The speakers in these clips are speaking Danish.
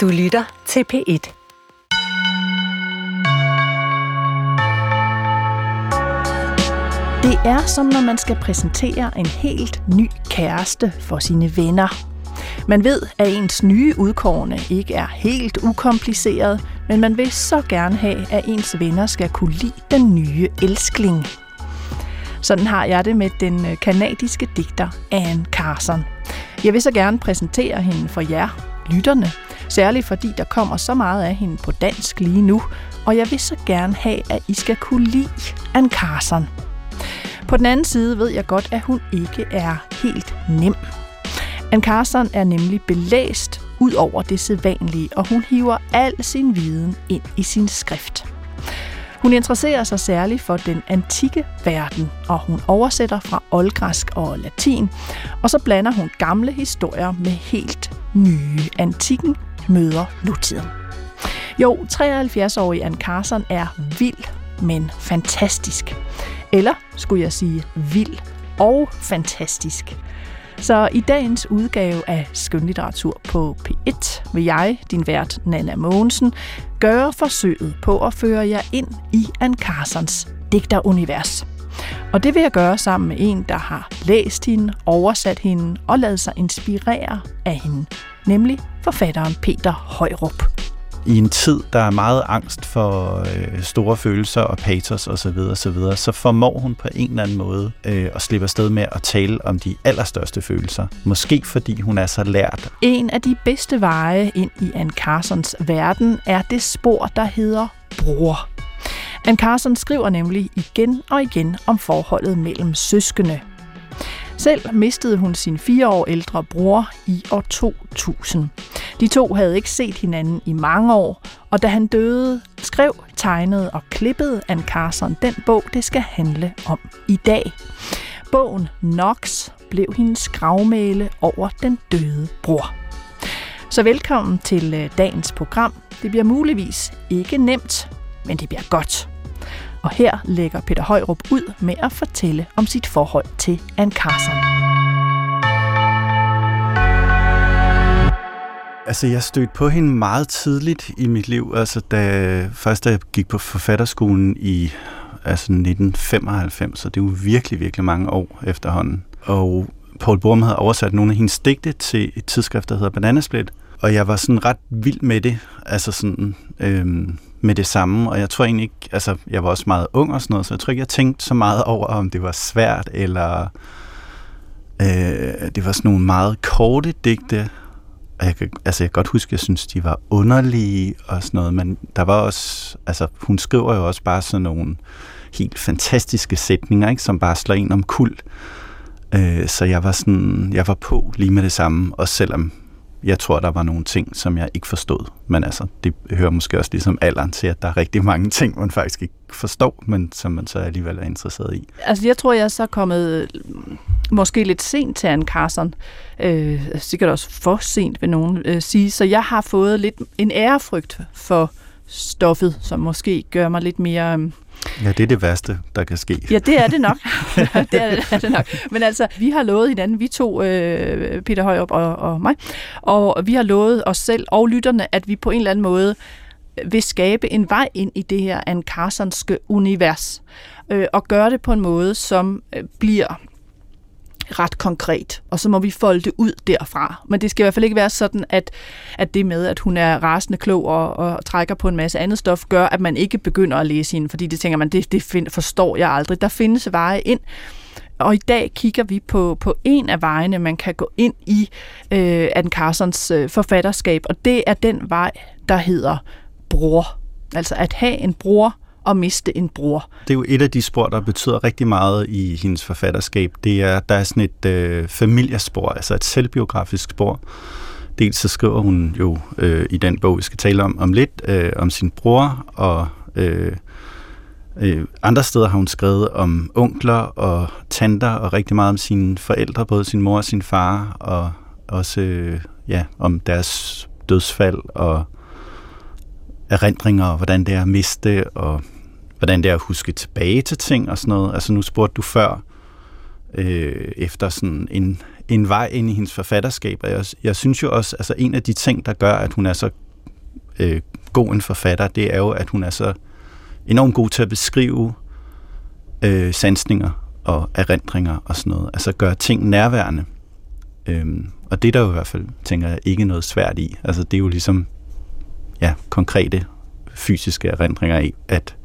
Du lytter til P1. Det er som når man skal præsentere en helt ny kæreste for sine venner. Man ved, at ens nye udkårne ikke er helt ukompliceret, men man vil så gerne have, at ens venner skal kunne lide den nye elskling. Sådan har jeg det med den øh, kanadiske digter Anne Carson. Jeg vil så gerne præsentere hende for jer, lytterne, særligt fordi der kommer så meget af hende på dansk lige nu, og jeg vil så gerne have, at I skal kunne lide Anne Carson. På den anden side ved jeg godt, at hun ikke er helt nem. Anne Carson er nemlig belæst ud over det sædvanlige, og hun hiver al sin viden ind i sin skrift. Hun interesserer sig særligt for den antikke verden, og hun oversætter fra oldgræsk og latin, og så blander hun gamle historier med helt nye. Antikken møder nutiden. Jo, 73-årige Anne Carson er vild, men fantastisk. Eller skulle jeg sige vild og fantastisk. Så i dagens udgave af Skønlitteratur på P1 vil jeg, din vært Nana Mogensen, gøre forsøget på at føre jer ind i Anne Carsons digterunivers. Og det vil jeg gøre sammen med en, der har læst hende, oversat hende og lavet sig inspirere af hende, nemlig forfatteren Peter Højrup i en tid, der er meget angst for øh, store følelser og patos osv., så, videre, så, videre, så formår hun på en eller anden måde øh, at slippe afsted med at tale om de allerstørste følelser. Måske fordi hun er så lært. En af de bedste veje ind i Anne Carsons verden er det spor, der hedder bror. Anne Carson skriver nemlig igen og igen om forholdet mellem søskende. Selv mistede hun sin fire år ældre bror i år 2000. De to havde ikke set hinanden i mange år, og da han døde, skrev, tegnede og klippede Anne Carson den bog, det skal handle om i dag. Bogen Nox blev hendes gravmæle over den døde bror. Så velkommen til øh, dagens program. Det bliver muligvis ikke nemt, men det bliver godt. Og her lægger Peter Højrup ud med at fortælle om sit forhold til Anne Carson. Altså, jeg stødte på hende meget tidligt i mit liv. Altså, da, først da jeg gik på forfatterskolen i altså 1995, så det er jo virkelig, virkelig mange år efterhånden. Og Paul Borum havde oversat nogle af hendes digte til et tidsskrift, der hedder Bananasplit. Og jeg var sådan ret vild med det. Altså sådan, øhm, med det samme, og jeg tror egentlig ikke, altså jeg var også meget ung og sådan noget, så jeg tror ikke, jeg tænkte så meget over, om det var svært, eller øh, det var sådan nogle meget korte digte, og jeg kan, altså jeg kan godt huske, jeg synes, de var underlige og sådan noget, men der var også, altså hun skriver jo også bare sådan nogle helt fantastiske sætninger, ikke, som bare slår en om kul. Øh, så jeg var sådan, jeg var på lige med det samme, også selvom jeg tror, der var nogle ting, som jeg ikke forstod. Men altså, det hører måske også ligesom alderen til, at der er rigtig mange ting, man faktisk ikke forstår, men som man så alligevel er interesseret i. Altså, jeg tror, jeg er så kommet øh, måske lidt sent til Anne Carson. Øh, sikkert også for sent, vil nogen øh, sige. Så jeg har fået lidt en ærefrygt for stoffet, som måske gør mig lidt mere... Øh, Ja, det er det værste, der kan ske. Ja, det er det nok. det er det nok. Men altså, vi har lovet hinanden, vi to, øh, Peter Højrup og, og mig, og vi har lovet os selv og lytterne, at vi på en eller anden måde vil skabe en vej ind i det her Anne Carsonske univers, øh, og gøre det på en måde, som øh, bliver ret konkret, og så må vi folde det ud derfra. Men det skal i hvert fald ikke være sådan, at, at det med, at hun er rasende klog og, og trækker på en masse andet stof, gør, at man ikke begynder at læse hende, fordi det tænker man, det, det find, forstår jeg aldrig. Der findes veje ind, og i dag kigger vi på, på en af vejene, man kan gå ind i øh, Anne Carsons øh, forfatterskab, og det er den vej, der hedder bror. Altså at have en bror, at miste en bror. Det er jo et af de spor, der betyder rigtig meget i hendes forfatterskab. Det er, der er sådan et øh, familiespor, altså et selvbiografisk spor. Dels så skriver hun jo øh, i den bog, vi skal tale om om lidt, øh, om sin bror, og øh, øh, andre steder har hun skrevet om onkler og tanter, og rigtig meget om sine forældre, både sin mor og sin far, og også øh, ja, om deres dødsfald og erindringer, og hvordan det er at miste, og hvordan det er at huske tilbage til ting og sådan noget. Altså nu spurgte du før, øh, efter sådan en, en vej ind i hendes forfatterskab, og jeg, jeg synes jo også, altså en af de ting, der gør, at hun er så øh, god en forfatter, det er jo, at hun er så enormt god til at beskrive øh, sansninger og erindringer og sådan noget. Altså gøre ting nærværende. Øhm, og det er der jo i hvert fald, tænker jeg, ikke noget svært i. Altså det er jo ligesom ja, konkrete fysiske erindringer i, at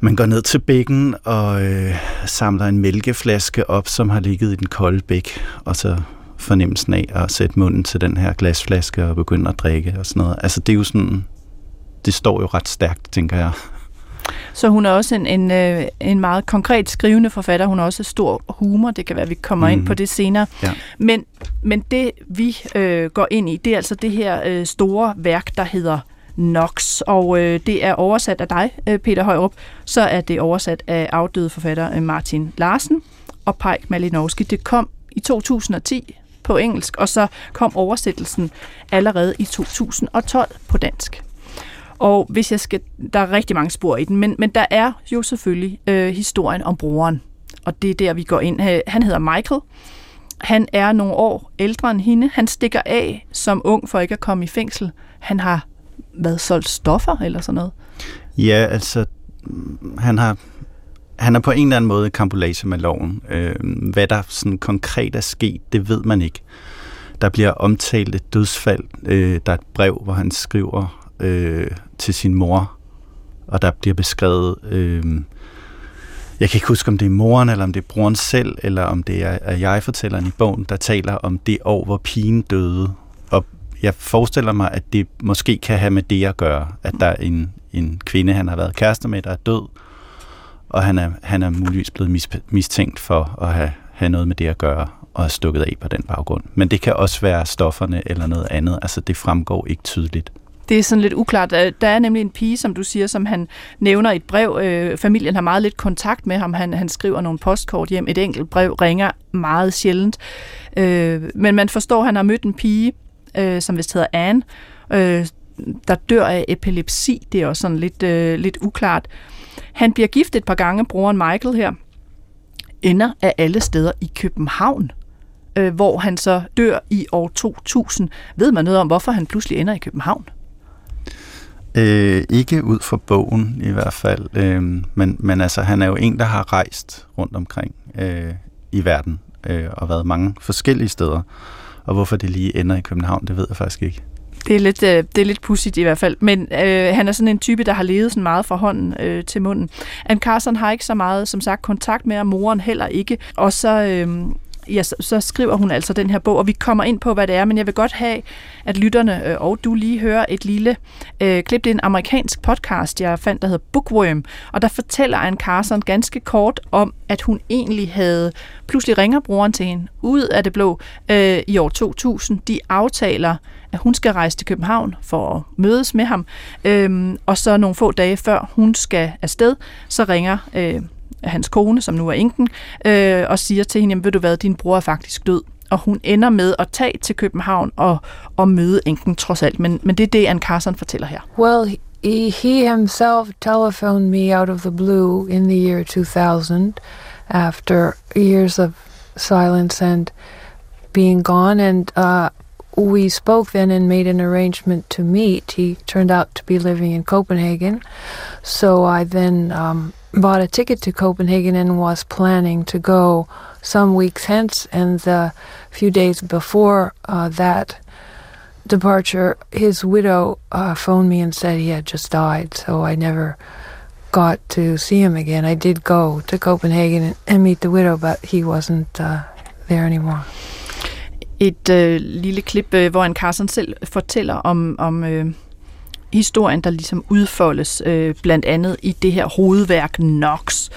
man går ned til bækken og øh, samler en mælkeflaske op, som har ligget i den kolde bæk, og så fornemmelsen af at sætte munden til den her glasflaske og begynde at drikke og sådan noget. Altså det er jo sådan, det står jo ret stærkt, tænker jeg. Så hun er også en, en, øh, en meget konkret skrivende forfatter. Hun har også stor humor. Det kan være, at vi kommer mm. ind på mhm. det senere. Ja. Men, men det, vi øh, går ind i, det er altså det her øh, store værk, der hedder Nox, og øh, det er oversat af dig, øh, Peter Højrup. Så er det oversat af afdøde forfatter øh, Martin Larsen og Pajk Malinowski. Det kom i 2010 på engelsk, og så kom oversættelsen allerede i 2012 på dansk. Og hvis jeg skal, der er rigtig mange spor i den, men, men der er jo selvfølgelig øh, historien om broren. Og det er der, vi går ind. Han hedder Michael. Han er nogle år ældre end hende. Han stikker af som ung for ikke at komme i fængsel. Han har været solgt stoffer eller sådan noget. Ja, altså han har han er på en eller anden måde kampolage med loven. Øh, hvad der sådan konkret er sket, det ved man ikke. Der bliver omtalt et dødsfald. Øh, der er et brev, hvor han skriver øh, til sin mor, og der bliver beskrevet, øh, jeg kan ikke huske, om det er moren, eller om det er broren selv, eller om det er, er jeg-fortælleren i bogen, der taler om det år, hvor pigen døde. Og jeg forestiller mig, at det måske kan have med det at gøre, at der er en, en kvinde, han har været kærester med, der er død, og han er, han er muligvis blevet mis, mistænkt for at have, have noget med det at gøre, og er stukket af på den baggrund. Men det kan også være stofferne eller noget andet. Altså, det fremgår ikke tydeligt. Det er sådan lidt uklart. Der er nemlig en pige, som du siger, som han nævner i et brev. Øh, familien har meget lidt kontakt med ham. Han, han skriver nogle postkort hjem. Et enkelt brev ringer meget sjældent. Øh, men man forstår, at han har mødt en pige, øh, som vist hedder Anne, øh, der dør af epilepsi. Det er også sådan lidt, øh, lidt uklart. Han bliver gift et par gange, broren Michael her, ender af alle steder i København, øh, hvor han så dør i år 2000. Ved man noget om, hvorfor han pludselig ender i København? Øh, ikke ud fra bogen i hvert fald, øh, men, men altså han er jo en, der har rejst rundt omkring øh, i verden øh, og været mange forskellige steder. Og hvorfor det lige ender i København, det ved jeg faktisk ikke. Det er lidt, øh, det er lidt pudsigt i hvert fald, men øh, han er sådan en type, der har levet sådan meget fra hånden øh, til munden. Anne Carson har ikke så meget, som sagt, kontakt med, og moren heller ikke. Og så, øh, ja, så, så skriver hun altså den her bog, og vi kommer ind på, hvad det er, men jeg vil godt have, at lytterne øh, og du lige hører et lille øh, klip. Det er en amerikansk podcast, jeg fandt, der hedder Bookworm, og der fortæller Anne Carson ganske kort om, at hun egentlig havde, pludselig ringer broren til hende, ud af det blå, øh, i år 2000. De aftaler, at hun skal rejse til København for at mødes med ham, øh, og så nogle få dage før hun skal afsted, så ringer øh, hans kone, som nu er enken, øh, og siger til hende, jamen ved du hvad, din bror er faktisk død. Og hun ender med at tage til København og, og møde enken trods alt. Men, men det er det, Anne Carson fortæller her. Well, he, he himself telephoned me out of the blue in the year 2000 after years of silence and being gone and uh, we spoke then and made an arrangement to meet. He turned out to be living in Copenhagen. So I then um, bought a ticket to Copenhagen and was planning to go some weeks hence. And the few days before uh, that departure, his widow uh, phoned me and said he had just died. So I never got to see him again. I did go to Copenhagen and meet the widow, but he wasn't uh, there anymore. Et øh, lille klip, øh, hvor en Carson selv fortæller om, om øh, historien, der ligesom udfoldes øh, blandt andet i det her hovedværk Nox.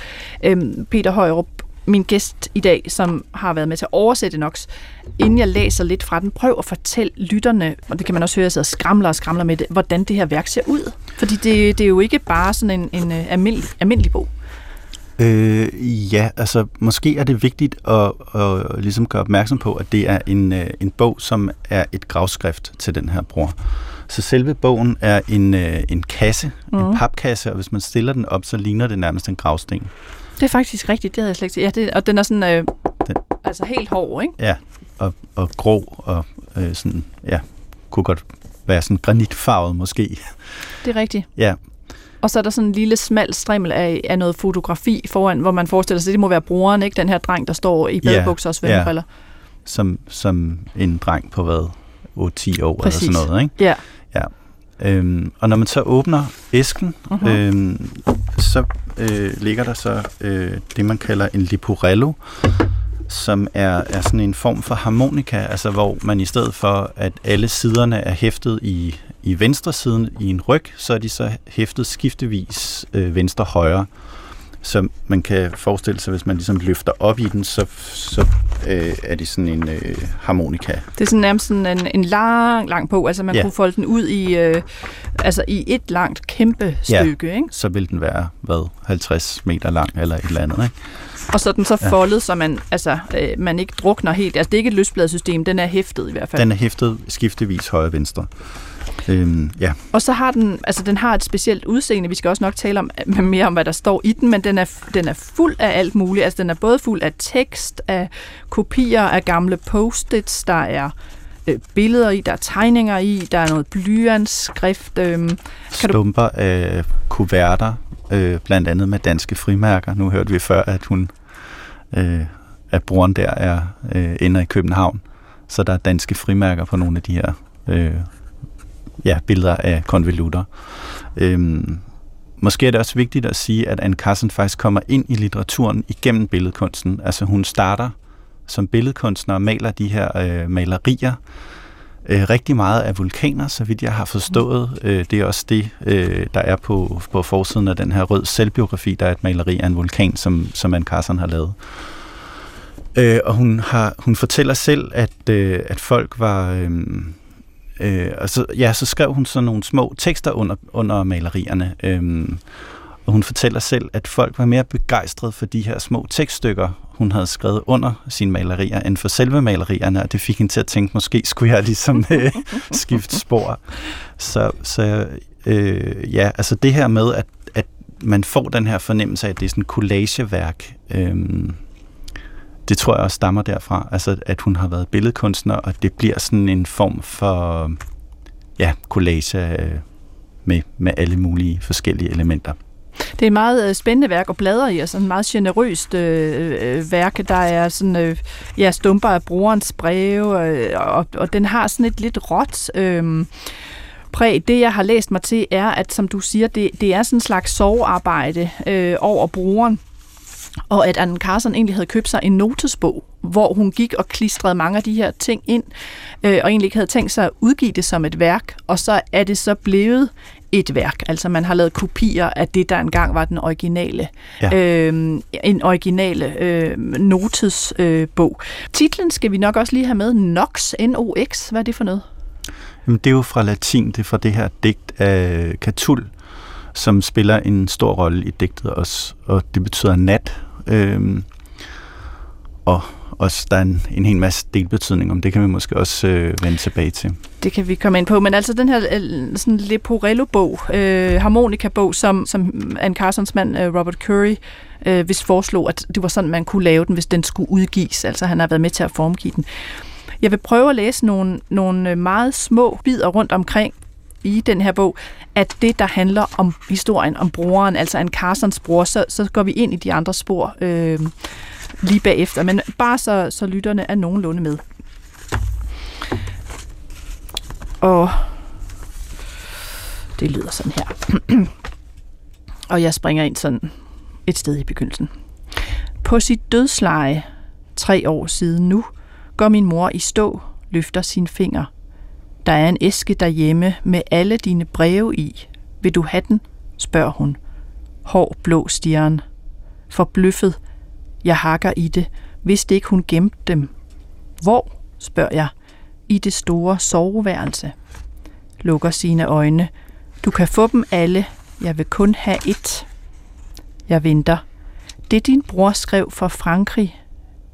Øhm, Peter Højrup, min gæst i dag, som har været med til at oversætte Nox, inden jeg læser lidt fra den, prøv at fortælle lytterne, og det kan man også høre, jeg sidder og skramler og skramler med det, hvordan det her værk ser ud. Fordi det, det er jo ikke bare sådan en, en øh, almindelig, almindelig bog. Øh, ja, altså måske er det vigtigt at, at ligesom gøre opmærksom på, at det er en, øh, en bog, som er et gravskrift til den her bror. Så selve bogen er en, øh, en kasse, mm. en papkasse, og hvis man stiller den op, så ligner det nærmest en gravsten. Det er faktisk rigtigt, det havde jeg slet ikke Ja, det, og den er sådan, øh, den, altså helt hård, ikke? Ja, og, og grå, og øh, sådan, ja, kunne godt være sådan granitfarvet måske. Det er rigtigt. Ja, Og så er der sådan en lille smal strimmel af, af noget fotografi foran, hvor man forestiller sig, at det må være brugeren, ikke? Den her dreng, der står i badebukser og svømmebriller. som, som en dreng på hvad? 8-10 år Præcis. eller sådan noget, ikke? Ja. Øhm, og når man så åbner æsken, Mhm. øhm, så øh, ligger der så øh, det, man kalder en liporello, som er, er sådan en form for harmonika, altså hvor man i stedet for, at alle siderne er hæftet i, i venstre siden i en ryg, så er de så hæftet skiftevis øh, venstre-højre. Så man kan forestille sig, hvis man ligesom løfter op i den, så, så øh, er det sådan en øh, harmonika. Det er sådan nærmest sådan en, en lang, lang bog. Altså man Ja. kunne folde den ud i, øh, altså i et langt kæmpe Ja. stykke, ikke? Så vil den være, hvad, 50 meter lang eller et eller andet, ikke? Og så er den så Ja. foldet, så man, altså, øh, man ikke drukner helt. Altså det er ikke et løsbladsystem, den er hæftet i hvert fald. Den er hæftet skiftevis højre og venstre. Øhm, ja, Og så har den, altså den har et specielt udseende. Vi skal også nok tale om øh, mere om, hvad der står i den, men den er, den er fuld af alt muligt. Altså den er både fuld af tekst, af kopier af gamle post-its, der er øh, billeder i, der er tegninger i, der er noget blyantskrift. Øh, Kan du- stumper af kuverter, øh, blandt andet med danske frimærker. Nu hørte vi før, at hun, øh, at broren der er øh, inde i København, så der er danske frimærker på nogle af de her øh, ja, billeder af konvolutter. Øhm, måske er det også vigtigt at sige, at Anne Carson faktisk kommer ind i litteraturen igennem billedkunsten. Altså hun starter som billedkunstner og maler de her øh, malerier, øh, rigtig meget af vulkaner, så vidt jeg har forstået. Øh, det er også det, øh, der er på, på forsiden af den her rød selvbiografi, der er et maleri af en vulkan, som, som Anne Carson har lavet. Øh, og hun, har, hun fortæller selv, at, øh, at folk var... Øh, øh, og så, ja, så skrev hun så nogle små tekster under, under malerierne. Øh, og hun fortæller selv, at folk var mere begejstrede for de her små tekststykker, hun havde skrevet under sine malerier, end for selve malerierne, og det fik hende til at tænke, måske skulle jeg ligesom øh, skifte spor. Så, så øh, ja, altså det her med, at, at man får den her fornemmelse af, at det er sådan et collageværk, øh, det tror jeg også stammer derfra, altså at hun har været billedkunstner, og det bliver sådan en form for ja, collage øh, med, med alle mulige forskellige elementer. Det er et meget øh, spændende værk at bladre i, og sådan et meget generøst øh, øh, værk. Der er sådan, øh, ja, stumper af brugerens breve, øh, og, og den har sådan et lidt råt øh, præg. Det, jeg har læst mig til, er, at som du siger, det, det er sådan en slags sovearbejde øh, over brugeren. Og at Anne Carson egentlig havde købt sig en notesbog, hvor hun gik og klistrede mange af de her ting ind, øh, og egentlig ikke havde tænkt sig at udgive det som et værk, og så er det så blevet et værk. Altså man har lavet kopier af det, der engang var den originale, Ja. øh, en originale øh, notesbog. Øh, bog. Titlen skal vi nok også lige have med. Nox, N-O-X. Hvad er det for noget? Jamen, det er jo fra latin, det er fra det her digt af Catul, som spiller en stor rolle i digtet også, og det betyder nat. Øhm, og også der er en, en hel masse delbetydning om det kan vi måske også øh, vende tilbage til. Det kan vi komme ind på, men altså den her øh, sådan Leporello-bog, øh, harmonika-bog, som, som Anne Carsons mand øh, Robert Curry øh, hvis foreslog, at det var sådan, man kunne lave den, hvis den skulle udgives. Altså han har været med til at formgive den. Jeg vil prøve at læse nogle, nogle øh, meget små bidder rundt omkring i den her bog, at det, der handler om historien om broren, altså en Carsons bror, så, så går vi ind i de andre spor øh, lige bagefter, men bare så, så lytterne er nogenlunde med. Og det lyder sådan her. og jeg springer ind sådan et sted i begyndelsen. På sit dødsleje, tre år siden nu, går min mor i stå, løfter sin finger. Der er en æske derhjemme med alle dine breve i. Vil du have den? spørger hun. Hård blå stieren. Forbløffet. Jeg hakker i det. Vidste ikke, hun gemte dem. Hvor? spørger jeg. I det store soveværelse. Lukker sine øjne. Du kan få dem alle. Jeg vil kun have et. Jeg venter. Det din bror skrev fra Frankrig.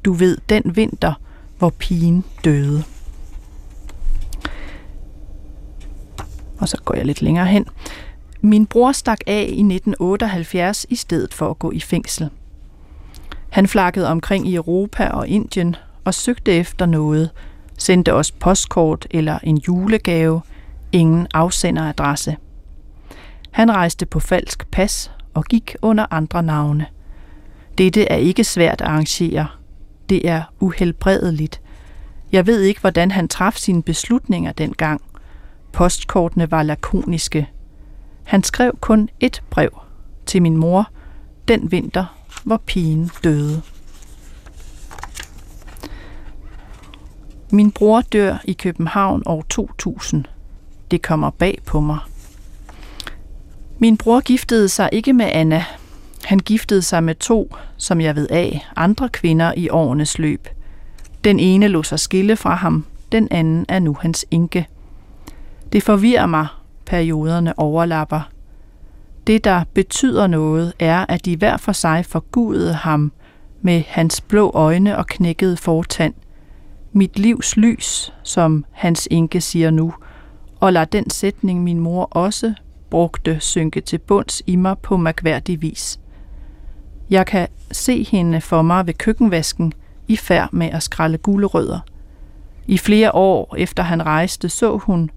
Du ved, den vinter, hvor pigen døde. Og så går jeg lidt længere hen. Min bror stak af i 1978 i stedet for at gå i fængsel. Han flakkede omkring i Europa og Indien og søgte efter noget, sendte os postkort eller en julegave, ingen afsenderadresse. Han rejste på falsk pas og gik under andre navne. Dette er ikke svært at arrangere. Det er uhelbredeligt. Jeg ved ikke, hvordan han traf sine beslutninger dengang. Postkortene var lakoniske. Han skrev kun et brev til min mor den vinter, hvor pigen døde. Min bror dør i København år 2000. Det kommer bag på mig. Min bror giftede sig ikke med Anna. Han giftede sig med to, som jeg ved af, andre kvinder i årenes løb. Den ene lå sig skille fra ham, den anden er nu hans enke. Det forvirrer mig, perioderne overlapper. Det, der betyder noget, er, at de hver for sig forgudede ham med hans blå øjne og knækkede fortand. Mit livs lys, som hans enke siger nu, og lader den sætning min mor også brugte synke til bunds i mig på mærkværdig vis. Jeg kan se hende for mig ved køkkenvasken i færd med at skralde gulerødder. I flere år efter han rejste, så hun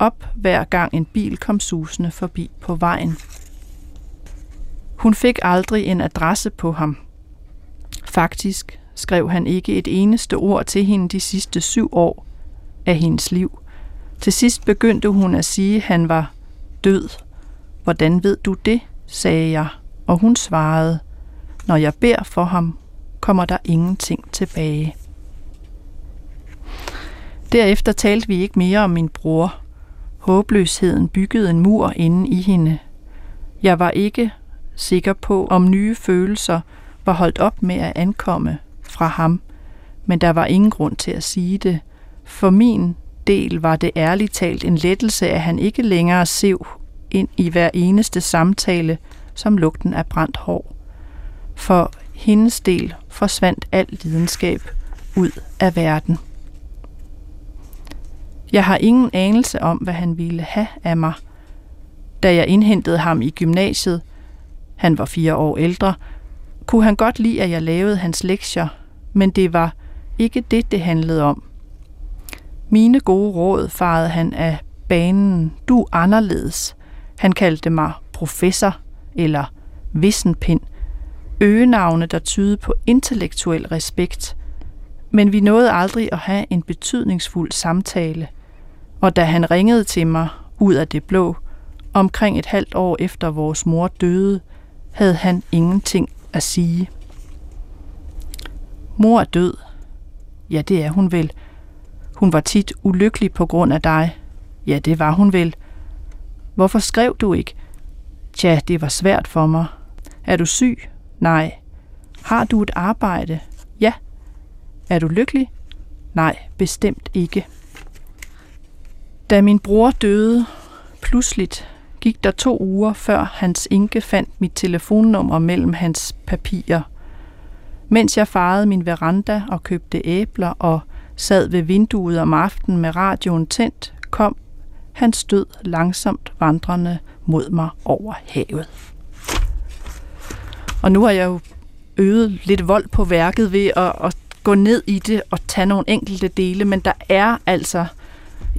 op hver gang en bil kom susende forbi på vejen. Hun fik aldrig en adresse på ham. Faktisk skrev han ikke et eneste ord til hende de sidste syv år af hendes liv. Til sidst begyndte hun at sige, at han var død. Hvordan ved du det? sagde jeg, og hun svarede, når jeg beder for ham, kommer der ingenting tilbage. Derefter talte vi ikke mere om min bror. Håbløsheden byggede en mur inde i hende. Jeg var ikke sikker på, om nye følelser var holdt op med at ankomme fra ham, men der var ingen grund til at sige det. For min del var det ærligt talt en lettelse, at han ikke længere sev ind i hver eneste samtale som lugten af brændt hår. For hendes del forsvandt al lidenskab ud af verden. Jeg har ingen anelse om, hvad han ville have af mig. Da jeg indhentede ham i gymnasiet, han var fire år ældre, kunne han godt lide, at jeg lavede hans lektier, men det var ikke det, det handlede om. Mine gode råd farede han af banen. Du anderledes. Han kaldte mig professor eller vissenpind. Øgenavne, der tyder på intellektuel respekt. Men vi nåede aldrig at have en betydningsfuld samtale. Og da han ringede til mig ud af det blå, omkring et halvt år efter vores mor døde, havde han ingenting at sige. Mor er død. Ja, det er hun vel. Hun var tit ulykkelig på grund af dig. Ja, det var hun vel. Hvorfor skrev du ikke? Tja, det var svært for mig. Er du syg? Nej. Har du et arbejde? Ja. Er du lykkelig? Nej, bestemt ikke. Da min bror døde, pludseligt gik der to uger, før hans enke fandt mit telefonnummer mellem hans papirer. Mens jeg farede min veranda og købte æbler og sad ved vinduet om aftenen med radioen tændt, kom han stød langsomt vandrende mod mig over havet. Og nu har jeg jo øvet lidt vold på værket ved at, at gå ned i det og tage nogle enkelte dele, men der er altså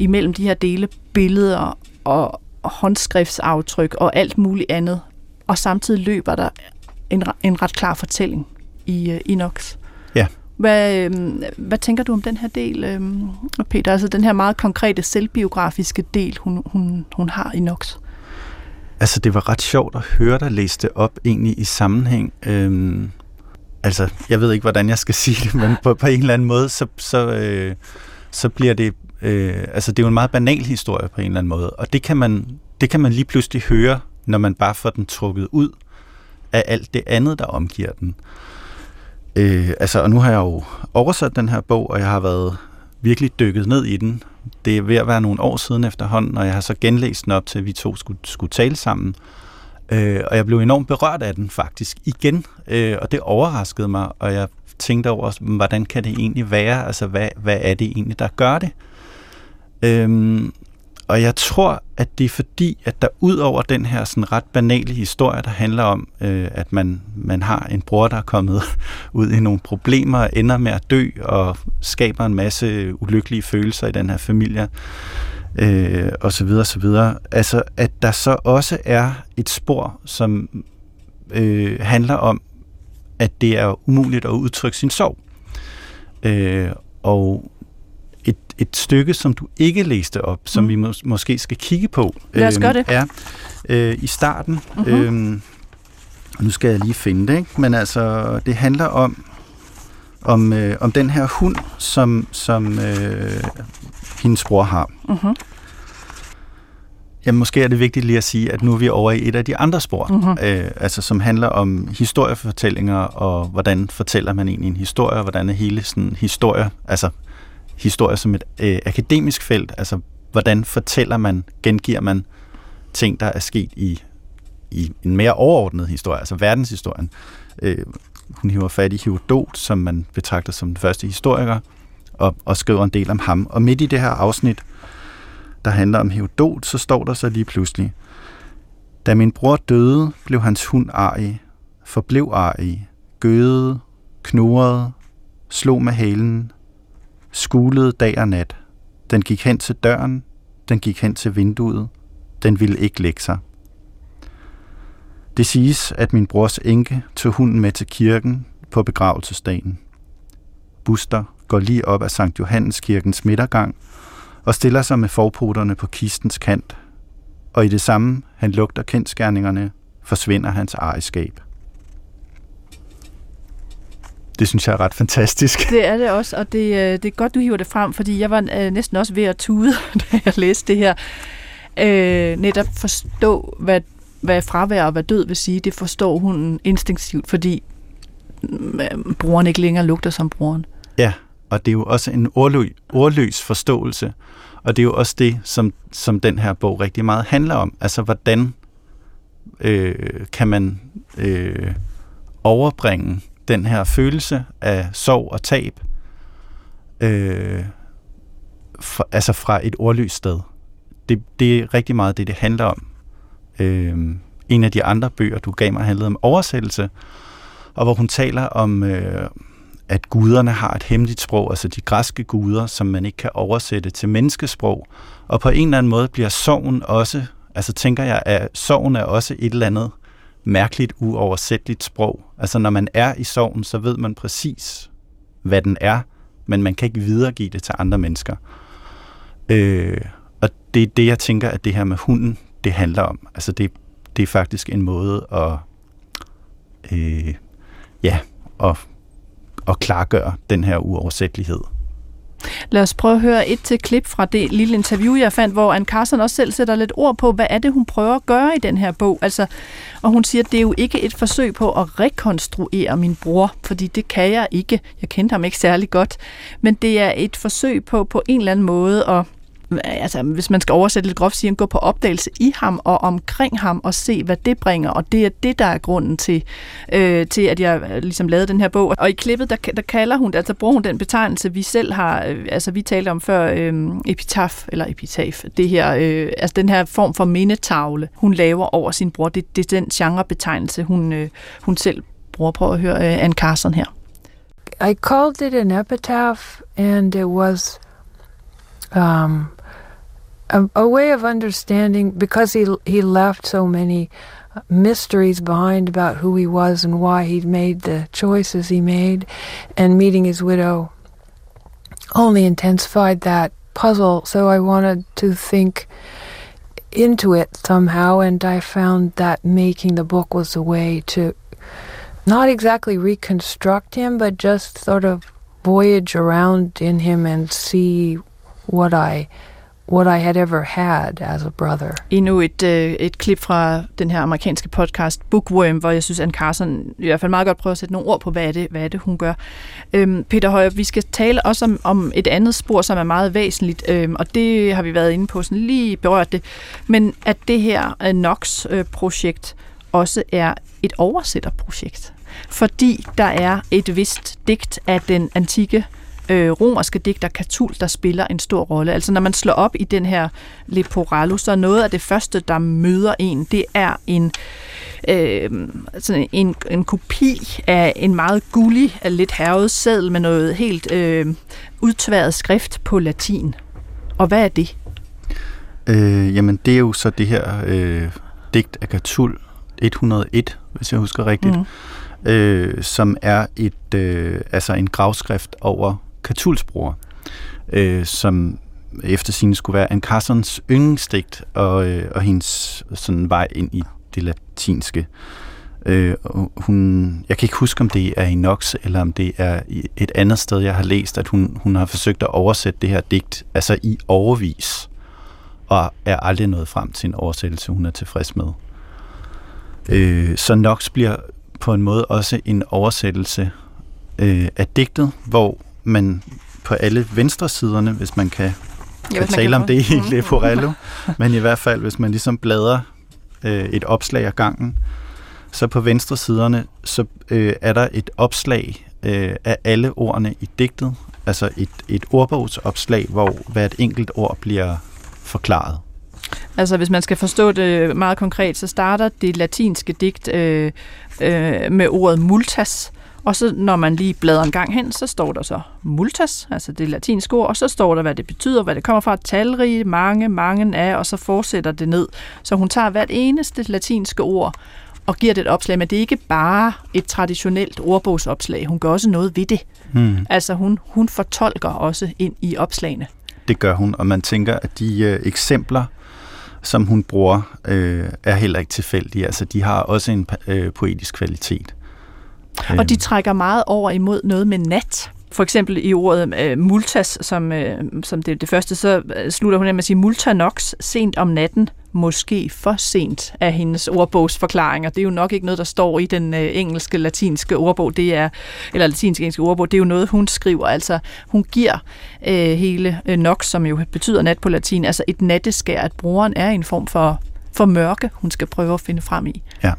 imellem de her dele billeder og, håndskriftsaftryk og alt muligt andet. Og samtidig løber der en, en ret klar fortælling i uh, Inox. Ja. Hvad, øh, hvad tænker du om den her del, øh, Peter? Altså den her meget konkrete selvbiografiske del, hun, hun, hun har i Nox. Altså det var ret sjovt at høre dig læse det op egentlig i sammenhæng. Øhm, altså jeg ved ikke, hvordan jeg skal sige det, men på, på en eller anden måde, så, så, øh, så bliver det Øh, altså det er jo en meget banal historie på en eller anden måde, og det kan man, det kan man lige pludselig høre, når man bare får den trukket ud af alt det andet, der omgiver den. Øh, altså, og nu har jeg jo oversat den her bog, og jeg har været virkelig dykket ned i den. Det er ved at være nogle år siden efterhånden, og jeg har så genlæst den op til, at vi to skulle, skulle tale sammen. Øh, og jeg blev enormt berørt af den faktisk igen, øh, og det overraskede mig, og jeg tænkte over, hvordan kan det egentlig være? Altså, hvad, hvad er det egentlig, der gør det? Øhm, og jeg tror, at det er fordi, at der ud over den her sådan ret banale historie, der handler om, øh, at man, man har en bror, der er kommet ud i nogle problemer, ender med at dø og skaber en masse ulykkelige følelser i den her familie, øh, og så videre, så videre. Altså, at der så også er et spor, som øh, handler om, at det er umuligt at udtrykke sin sorg. Øh, og et, stykke, som du ikke læste op, som mm. vi mås- måske skal kigge på, Lad os gøre det. er øh, i starten. Mhm. Øh, nu skal jeg lige finde det, ikke? men altså, det handler om, om, øh, om den her hund, som, som øh, hendes bror har. Mhm. Jamen, måske er det vigtigt lige at sige, at nu er vi over i et af de andre spor, Mhm. øh, altså som handler om historiefortællinger, og hvordan fortæller man egentlig en historie, og hvordan er hele sådan historie, altså historie som et øh, akademisk felt, altså hvordan fortæller man, gengiver man ting, der er sket i, i en mere overordnet historie, altså verdenshistorien. Øh, hun hiver fat i Herodot, som man betragter som den første historiker, og, og skriver en del om ham. Og midt i det her afsnit, der handler om Herodot, så står der så lige pludselig, da min bror døde, blev hans hund arig, forblev arig, gøede, knurrede, slog med halen, skulede dag og nat. Den gik hen til døren, den gik hen til vinduet, den ville ikke lægge sig. Det siges, at min brors enke tog hunden med til kirken på begravelsesdagen. Buster går lige op ad Sankt Johanneskirkens midtergang og stiller sig med forpoterne på kistens kant, og i det samme, han lugter kendskærningerne, forsvinder hans ejerskab. Det synes jeg er ret fantastisk. Det er det også, og det, øh, det er godt, du hiver det frem, fordi jeg var øh, næsten også ved at tude, da jeg læste det her. Øh, netop forstå, hvad, hvad fravær og hvad død vil sige, det forstår hun instinktivt, fordi øh, broren ikke længere lugter som broren. Ja, og det er jo også en ordløs, ordløs forståelse, og det er jo også det, som, som den her bog rigtig meget handler om. Altså, hvordan øh, kan man øh, overbringe den her følelse af sorg og tab, øh, fra, altså fra et ordløst sted. Det, det er rigtig meget det, det handler om. Øh, en af de andre bøger, du gav mig, handlede om oversættelse, og hvor hun taler om, øh, at guderne har et hemmeligt sprog, altså de græske guder, som man ikke kan oversætte til menneskesprog. Og på en eller anden måde bliver sorgen også, altså tænker jeg, at sorgen er også et eller andet mærkeligt, uoversætteligt sprog. Altså når man er i sorgen, så ved man præcis, hvad den er, men man kan ikke videregive det til andre mennesker. Øh, og det er det, jeg tænker, at det her med hunden, det handler om. Altså det, det er faktisk en måde at, øh, ja, at, at klargøre den her uoversættelighed. Lad os prøve at høre et til klip fra det lille interview, jeg fandt, hvor Anne Carson også selv sætter lidt ord på, hvad er det, hun prøver at gøre i den her bog. Altså, og hun siger, at det er jo ikke et forsøg på at rekonstruere min bror, fordi det kan jeg ikke. Jeg kendte ham ikke særlig godt. Men det er et forsøg på på en eller anden måde at altså, hvis man skal oversætte lidt groft, siger gå på opdagelse i ham og omkring ham og se, hvad det bringer. Og det er det, der er grunden til, øh, til at jeg øh, ligesom lavede den her bog. Og i klippet, der, der kalder hun, altså bruger hun den betegnelse, vi selv har, øh, altså vi talte om før, øh, epitaf, eller epitaf, det her, øh, altså den her form for mindetavle, hun laver over sin bror. Det, det er den genrebetegnelse, hun, øh, hun selv bruger. Prøv at høre øh, Anne Carson her. I called it an epitaph, and it was um, a, a way of understanding because he he left so many uh, mysteries behind about who he was and why he made the choices he made, and meeting his widow only intensified that puzzle. So I wanted to think into it somehow, and I found that making the book was a way to not exactly reconstruct him, but just sort of voyage around in him and see what I what I had ever had as a brother. Endnu et, øh, et klip fra den her amerikanske podcast Bookworm, hvor jeg synes, Anne Carson i hvert fald meget godt prøver at sætte nogle ord på, hvad er det, hvad er det hun gør. Øhm, Peter Højer, vi skal tale også om, om et andet spor, som er meget væsentligt, øhm, og det har vi været inde på, sådan lige berørt det, men at det her øh, NOx-projekt også er et oversætterprojekt, fordi der er et vist digt af den antikke øh, romerske digter Catul, der spiller en stor rolle. Altså når man slår op i den her Leporello, så er noget af det første, der møder en, det er en, øh, sådan en, en kopi af en meget gullig, lidt hervet seddel med noget helt øh, udtværet skrift på latin. Og hvad er det? Øh, jamen, det er jo så det her øh, digt af Katul 101, hvis jeg husker rigtigt, mm. øh, som er et øh, altså en gravskrift over Katuls bror, øh, som efter sin skulle være en Carsons yndlingsdigt og, øh, og hendes sådan vej ind i det latinske. Øh, hun, jeg kan ikke huske, om det er i Nox, eller om det er et andet sted, jeg har læst, at hun, hun har forsøgt at oversætte det her digt, altså i overvis, og er aldrig nået frem til en oversættelse, hun er tilfreds med. Øh, så Nox bliver på en måde også en oversættelse øh, af digtet, hvor man på alle venstre siderne, hvis man kan, ja, kan tale om det i mm. Leporello, men i hvert fald, hvis man ligesom bladrer øh, et opslag af gangen, så på venstre siderne, så øh, er der et opslag øh, af alle ordene i digtet, altså et, et ordbogsopslag, hvor hvert enkelt ord bliver forklaret. Altså hvis man skal forstå det meget konkret, så starter det latinske digt øh, øh, med ordet multas, og så når man lige bladrer en gang hen, så står der så multas, altså det latinske ord, og så står der, hvad det betyder, hvad det kommer fra, talrige, mange, mange af, og så fortsætter det ned. Så hun tager hvert eneste latinske ord og giver det et opslag, men det er ikke bare et traditionelt ordbogsopslag. Hun gør også noget ved det. Hmm. Altså hun, hun fortolker også ind i opslagene. Det gør hun, og man tænker, at de øh, eksempler, som hun bruger, øh, er heller ikke tilfældige. Altså de har også en øh, poetisk kvalitet. Og de trækker meget over imod noget med nat. For eksempel i ordet øh, multas, som, øh, som det, det første, så øh, slutter hun med at sige multanox, sent om natten, måske for sent af hendes ordbogsforklaringer. Det er jo nok ikke noget, der står i den øh, engelske, latinske ordbog, det er, eller latinske engelske ordbog, det er jo noget, hun skriver. Altså, hun giver øh, hele øh, nox, som jo betyder nat på latin, altså et natteskær, at brugeren er en form for, for mørke, hun skal prøve at finde frem i. Ja.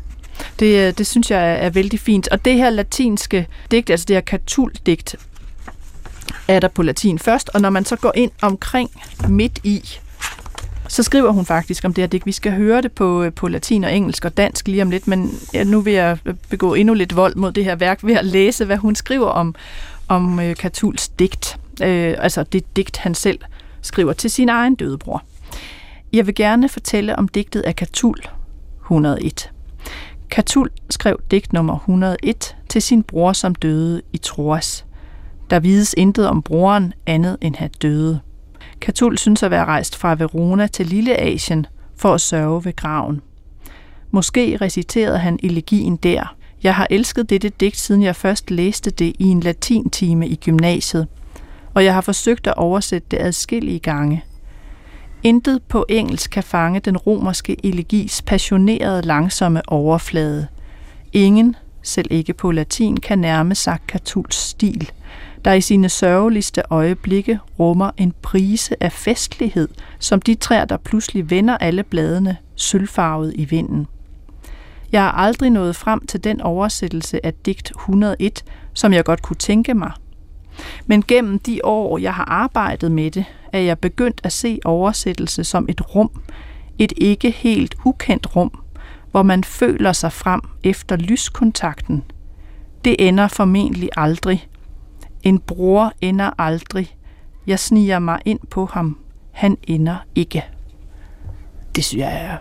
Det, øh, det synes jeg er vældig fint. Og det her latinske digt, altså det her katuldigt, er der på latin først, og når man så går ind omkring midt i, så skriver hun faktisk om det her digt. Vi skal høre det på, øh, på latin og engelsk og dansk lige om lidt, men ja, nu vil jeg øh, begå endnu lidt vold mod det her værk ved at læse, hvad hun skriver om, om øh, Katuls digt. Øh, altså det digt, han selv skriver til sin egen døde bror. Jeg vil gerne fortælle om digtet af Katul 101. Katul skrev digt nummer 101 til sin bror, som døde i Troas. Der vides intet om broren andet end han døde. Katul synes at være rejst fra Verona til Lille Asien for at sørge ved graven. Måske reciterede han elegien der. Jeg har elsket dette digt, siden jeg først læste det i en latintime i gymnasiet, og jeg har forsøgt at oversætte det adskillige gange. Intet på engelsk kan fange den romerske elegis passionerede langsomme overflade. Ingen, selv ikke på latin, kan nærme sig Catuls stil – der i sine sørgeligste øjeblikke rummer en prise af festlighed, som de træer, der pludselig vender alle bladene, sølvfarvet i vinden. Jeg har aldrig nået frem til den oversættelse af digt 101, som jeg godt kunne tænke mig. Men gennem de år, jeg har arbejdet med det, er jeg begyndt at se oversættelse som et rum, et ikke helt ukendt rum, hvor man føler sig frem efter lyskontakten. Det ender formentlig aldrig, en bror ender aldrig. Jeg sniger mig ind på ham. Han ender ikke. Det synes jeg er...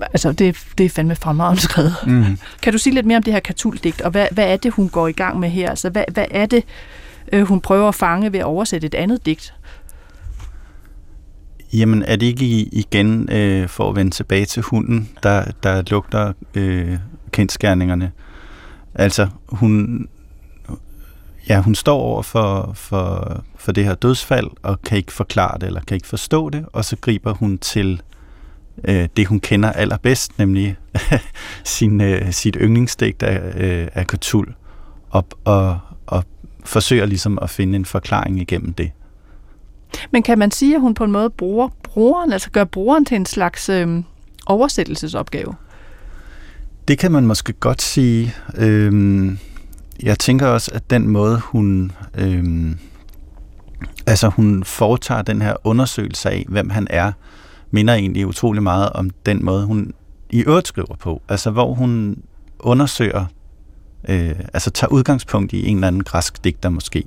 Altså, det, det er fandme fremragende skrevet. Mm. Kan du sige lidt mere om det her katuldigt, og hvad, hvad er det, hun går i gang med her? Altså, hvad, hvad er det, øh, hun prøver at fange ved at oversætte et andet digt? Jamen, er det ikke igen, øh, for at vende tilbage til hunden, der, der lugter øh, kendskærningerne? Altså, hun, ja, hun står over for, for, for det her dødsfald, og kan ikke forklare det, eller kan ikke forstå det, og så griber hun til øh, det, hun kender allerbedst, nemlig sin, øh, sit yndlingsdigt af, øh, af Cthulhu, og, og, og forsøger ligesom at finde en forklaring igennem det. Men kan man sige, at hun på en måde bruger brugeren, altså gør brugeren til en slags øh, oversættelsesopgave? Det kan man måske godt sige. Øh, jeg tænker også, at den måde, hun... Øhm, altså, hun foretager den her undersøgelse af, hvem han er, minder egentlig utrolig meget om den måde, hun i øvrigt skriver på. Altså, hvor hun undersøger, øh, altså tager udgangspunkt i en eller anden græsk digter måske.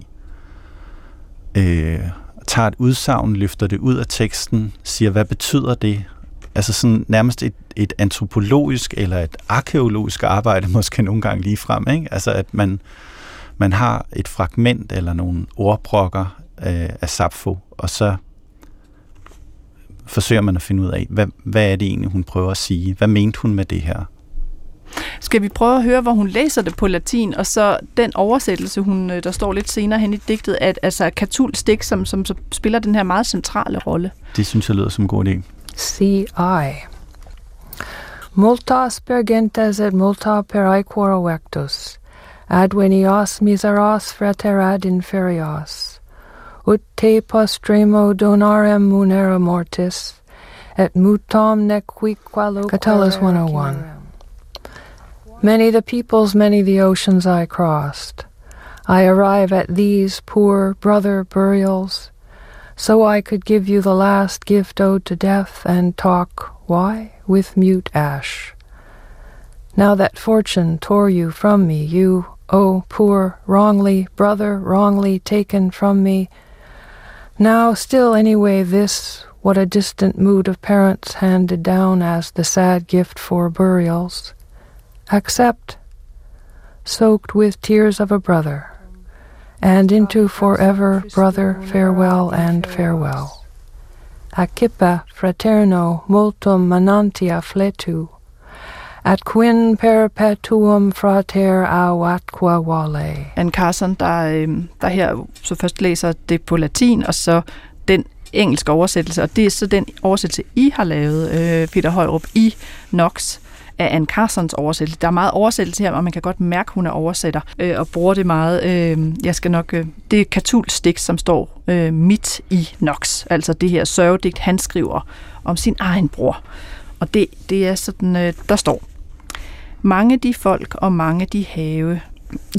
Øh, tager et udsagn, løfter det ud af teksten, siger, hvad betyder det? Altså sådan nærmest et, et antropologisk eller et arkeologisk arbejde, måske nogle gange lige frem, ikke? Altså at man, man har et fragment eller nogle ordbrokker øh, af Sappho, og så forsøger man at finde ud af, hvad, hvad er det egentlig, hun prøver at sige? Hvad mente hun med det her? Skal vi prøve at høre, hvor hun læser det på latin, og så den oversættelse, hun, øh, der står lidt senere hen i digtet, at altså Katul Stik, som, som, som spiller den her meget centrale rolle. Det synes jeg lyder som en god idé. See I. Multas pergentes et multa per aequor vectus, ad venias miseras fraterad inferias, ut te postremo donarem munera mortis, et mutam nequi qualo Catullus 101. Many the peoples, many the oceans I crossed. I arrive at these poor brother burials, so I could give you the last gift owed to death and talk, why, with mute ash. Now that fortune tore you from me, you, oh poor, wrongly, brother, wrongly taken from me, now still anyway this, what a distant mood of parents handed down as the sad gift for burials, accept, soaked with tears of a brother, and into forever, brother, farewell and farewell. Accipa fraterno multum manantia fletu, at quin perpetuum frater auatqua vale. Anne Carson, der, der her så først læser det på latin, og så den engelske oversættelse, og det er så den oversættelse, I har lavet, øh, Peter Højrup, i Nox af Anne Carsons oversættelse. Der er meget oversættelse her, og man kan godt mærke, at hun er oversætter øh, og bruger det meget. Øh, jeg skal nok... Øh, det er katulstik, som står øh, midt i Nox, altså det her sørgedigt, han skriver om sin egen bror. Og det, det er sådan, øh, der står, mange de folk og mange de have,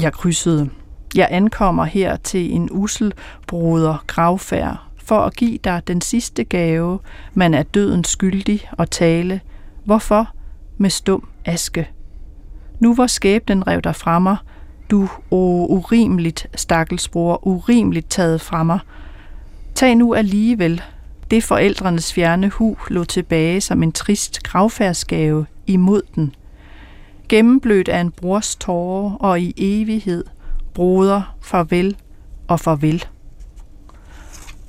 jeg krydsede. Jeg ankommer her til en usel broder gravfærd for at give dig den sidste gave, man er døden skyldig og tale. Hvorfor? Med stum aske. Nu hvor skæbnen rev dig fra mig, du o urimeligt, stakkelsbror, urimeligt taget fra mig. Tag nu alligevel det forældrenes fjerne hu lå tilbage som en trist gravfærdsgave imod den. Gennemblødt af en brors tårer og i evighed, broder, farvel og farvel.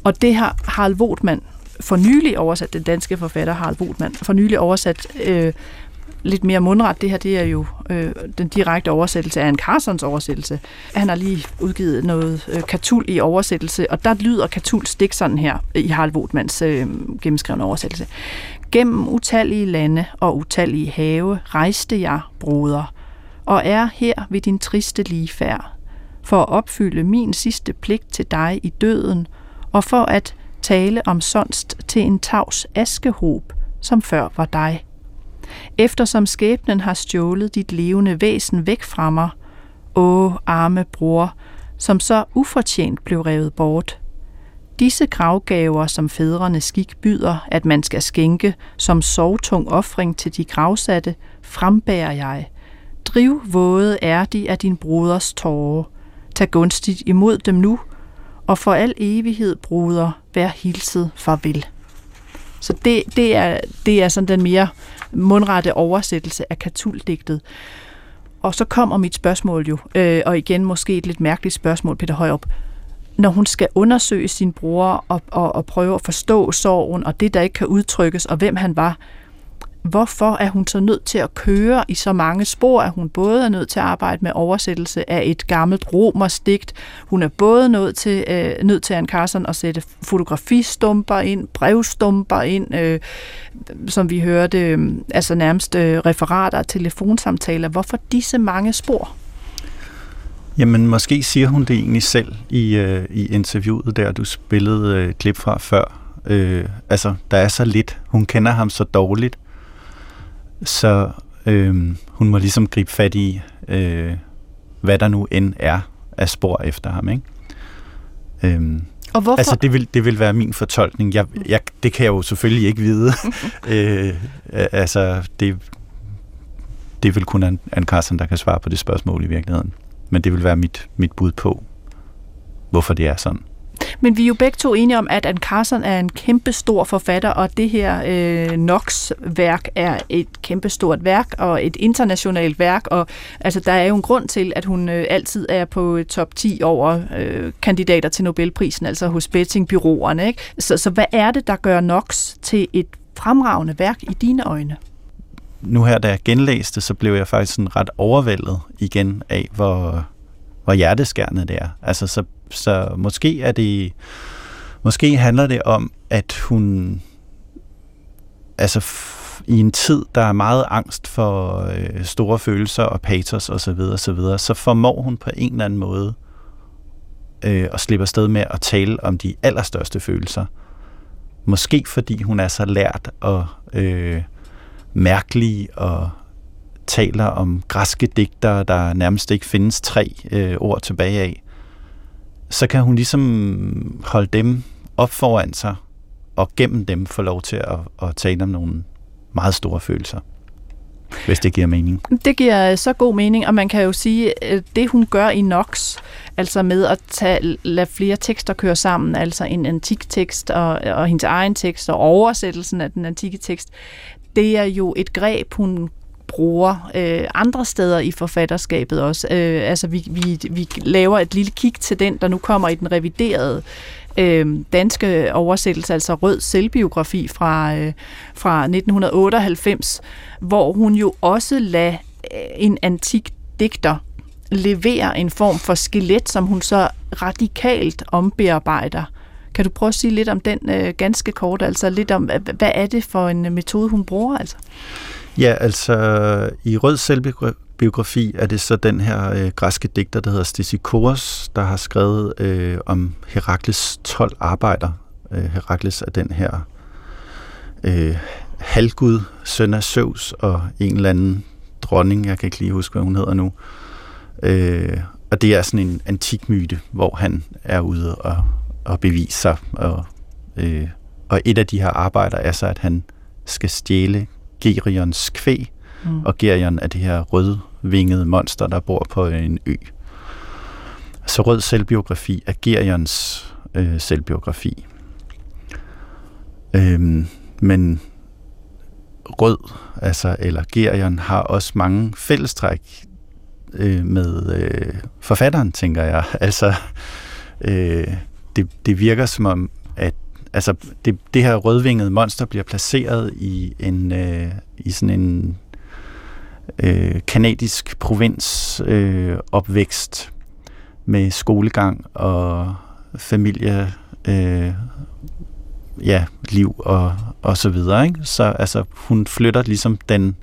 Og det har Harald Votman for nylig oversat, den danske forfatter Harald Votman, for nylig oversat øh, lidt mere mundret. Det her det er jo øh, den direkte oversættelse af en Carsons oversættelse. Han har lige udgivet noget øh, katul i oversættelse, og der lyder katul stik sådan her i Harald Wotmans øh, gennemskrevne oversættelse. Gennem utallige lande og utallige have rejste jeg, broder, og er her ved din triste ligefærd, for at opfylde min sidste pligt til dig i døden, og for at tale om sonst til en tavs askehob, som før var dig. Eftersom skæbnen har stjålet dit levende væsen væk fra mig, åh, arme bror, som så ufortjent blev revet bort. Disse gravgaver, som fædrene skik byder, at man skal skænke som sovtung offring til de gravsatte, frembærer jeg. Driv våde er de af din broders tårer. Tag gunstigt imod dem nu, og for al evighed, broder, vær hilset farvel. Så det, det, er, det er sådan den mere mundrette oversættelse af katuldigtet. Og så kommer mit spørgsmål jo, øh, og igen måske et lidt mærkeligt spørgsmål, Peter Højrup. Når hun skal undersøge sin bror og, og, og prøve at forstå sorgen og det, der ikke kan udtrykkes, og hvem han var, hvorfor er hun så nødt til at køre i så mange spor, at hun både er nødt til at arbejde med oversættelse af et gammelt romerstigt, hun er både nødt til, øh, nødt til Anne Carson at sætte fotografistumper ind, brevstumper ind, øh, som vi hørte, øh, altså nærmest øh, referater og telefonsamtaler. Hvorfor disse mange spor? Jamen, måske siger hun det egentlig selv i, øh, i interviewet der, du spillede øh, klip fra før. Øh, altså, der er så lidt. Hun kender ham så dårligt, så øh, hun må ligesom gribe fat i, øh, hvad der nu end er af spor efter ham. Ikke? Øh, og hvorfor? Altså, det vil, det vil være min fortolkning. Jeg, jeg, det kan jeg jo selvfølgelig ikke vide. øh, altså, det, det er vel kun Anne Carson, der kan svare på det spørgsmål i virkeligheden. Men det vil være mit, mit bud på, hvorfor det er sådan. Men vi er jo begge to enige om, at Anne Carson er en kæmpe stor forfatter, og det her øh, Knox-værk er et kæmpe stort værk, og et internationalt værk, og altså, der er jo en grund til, at hun øh, altid er på øh, top 10 over øh, kandidater til Nobelprisen, altså hos bettingbyråerne. Ikke? Så, så hvad er det, der gør Knox til et fremragende værk i dine øjne? Nu her, da jeg genlæste, så blev jeg faktisk sådan ret overvældet igen af, hvor, hvor hjerteskærende det er. Altså, så, så måske er det, måske handler det om, at hun, altså f- i en tid, der er meget angst for øh, store følelser og patos osv., så, videre, så, videre, så formår hun på en eller anden måde øh, at slippe afsted med at tale om de allerstørste følelser. Måske fordi hun er så lært og øh, mærkelig og taler om græske digtere, der nærmest ikke findes tre øh, ord tilbage af, så kan hun ligesom holde dem op foran sig, og gennem dem få lov til at, at tale om nogle meget store følelser. Hvis det giver mening. Det giver øh, så god mening, og man kan jo sige, at det hun gør i Nox, altså med at tage, lade flere tekster køre sammen, altså en antik tekst og, og hendes egen tekst og oversættelsen af den antikke tekst, det er jo et greb, hun bruger øh, andre steder i forfatterskabet også. Øh, altså vi, vi, vi laver et lille kig til den, der nu kommer i den reviderede øh, danske oversættelse, altså Rød selvbiografi fra, øh, fra 1998, hvor hun jo også lader øh, en antik digter levere en form for skelet, som hun så radikalt ombearbejder. Kan du prøve at sige lidt om den øh, ganske kort, altså lidt om, hvad er det for en metode, hun bruger? Altså? Ja, altså i Rød selvbiografi er det så den her øh, græske digter, der hedder Stesikoros, der har skrevet øh, om Herakles 12 arbejder. Øh, Herakles er den her øh, halvgud, søn af Zeus og en eller anden dronning, jeg kan ikke lige huske, hvad hun hedder nu. Øh, og det er sådan en antik myte, hvor han er ude og, og bevise sig. Og, øh, og et af de her arbejder er så, at han skal stjæle Gerions kvæg, mm. og Gerion er det her rødvingede monster, der bor på en ø. Så rød selvbiografi er Gerions øh, selvbiografi. Øhm, men rød, altså, eller Gerion, har også mange fællestræk øh, med øh, forfatteren, tænker jeg. Altså, øh, det, det virker som om, altså det, det her rødvingede monster bliver placeret i en øh, i sådan en øh, kanadisk provins øh, opvækst med skolegang og familie øh, ja, liv og, og så videre. Ikke? Så altså, hun flytter ligesom den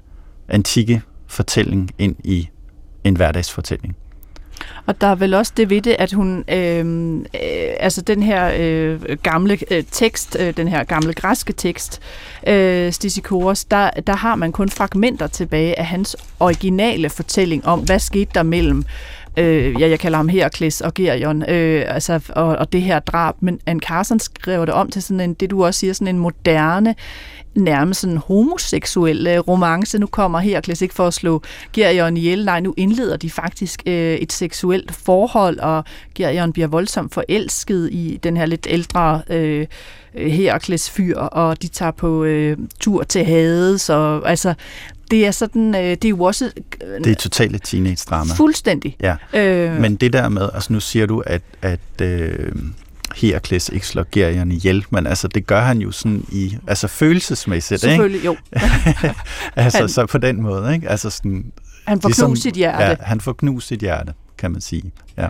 antikke fortælling ind i en hverdagsfortælling. Og der er vel også det ved det, at hun, øh, øh, altså den her øh, gamle øh, tekst, øh, den her gamle græske tekst, øh, Stisichoros, der, der har man kun fragmenter tilbage af hans originale fortælling om, hvad skete der mellem øh, øh, ja, jeg kalder ham Herakles og Gerion, øh, altså, og, og det her drab, men Anne Carson skrev det om til sådan en, det du også siger, sådan en moderne, nærmest sådan homoseksuel øh, romance. Nu kommer Herakles ikke for at slå Gerion ihjel, nej, nu indleder de faktisk øh, et seksuelt forhold, og Gerion bliver voldsomt forelsket i den her lidt ældre øh, øh Herakles fyr, og de tager på øh, tur til Hades, og altså, det er sådan, øh, det er jo også... Øh, det er totalt et teenage-drama. Fuldstændig. Ja. Øh, Men det der med, altså nu siger du, at, at øh, Herakles ikke slår Gerion ihjel, men altså det gør han jo sådan i, altså følelsesmæssigt, Selvfølgelig, ikke? jo. altså han, så på den måde, ikke? Altså sådan, han får ligesom, knust sit hjerte. Ja, han får knust sit hjerte, kan man sige. Ja.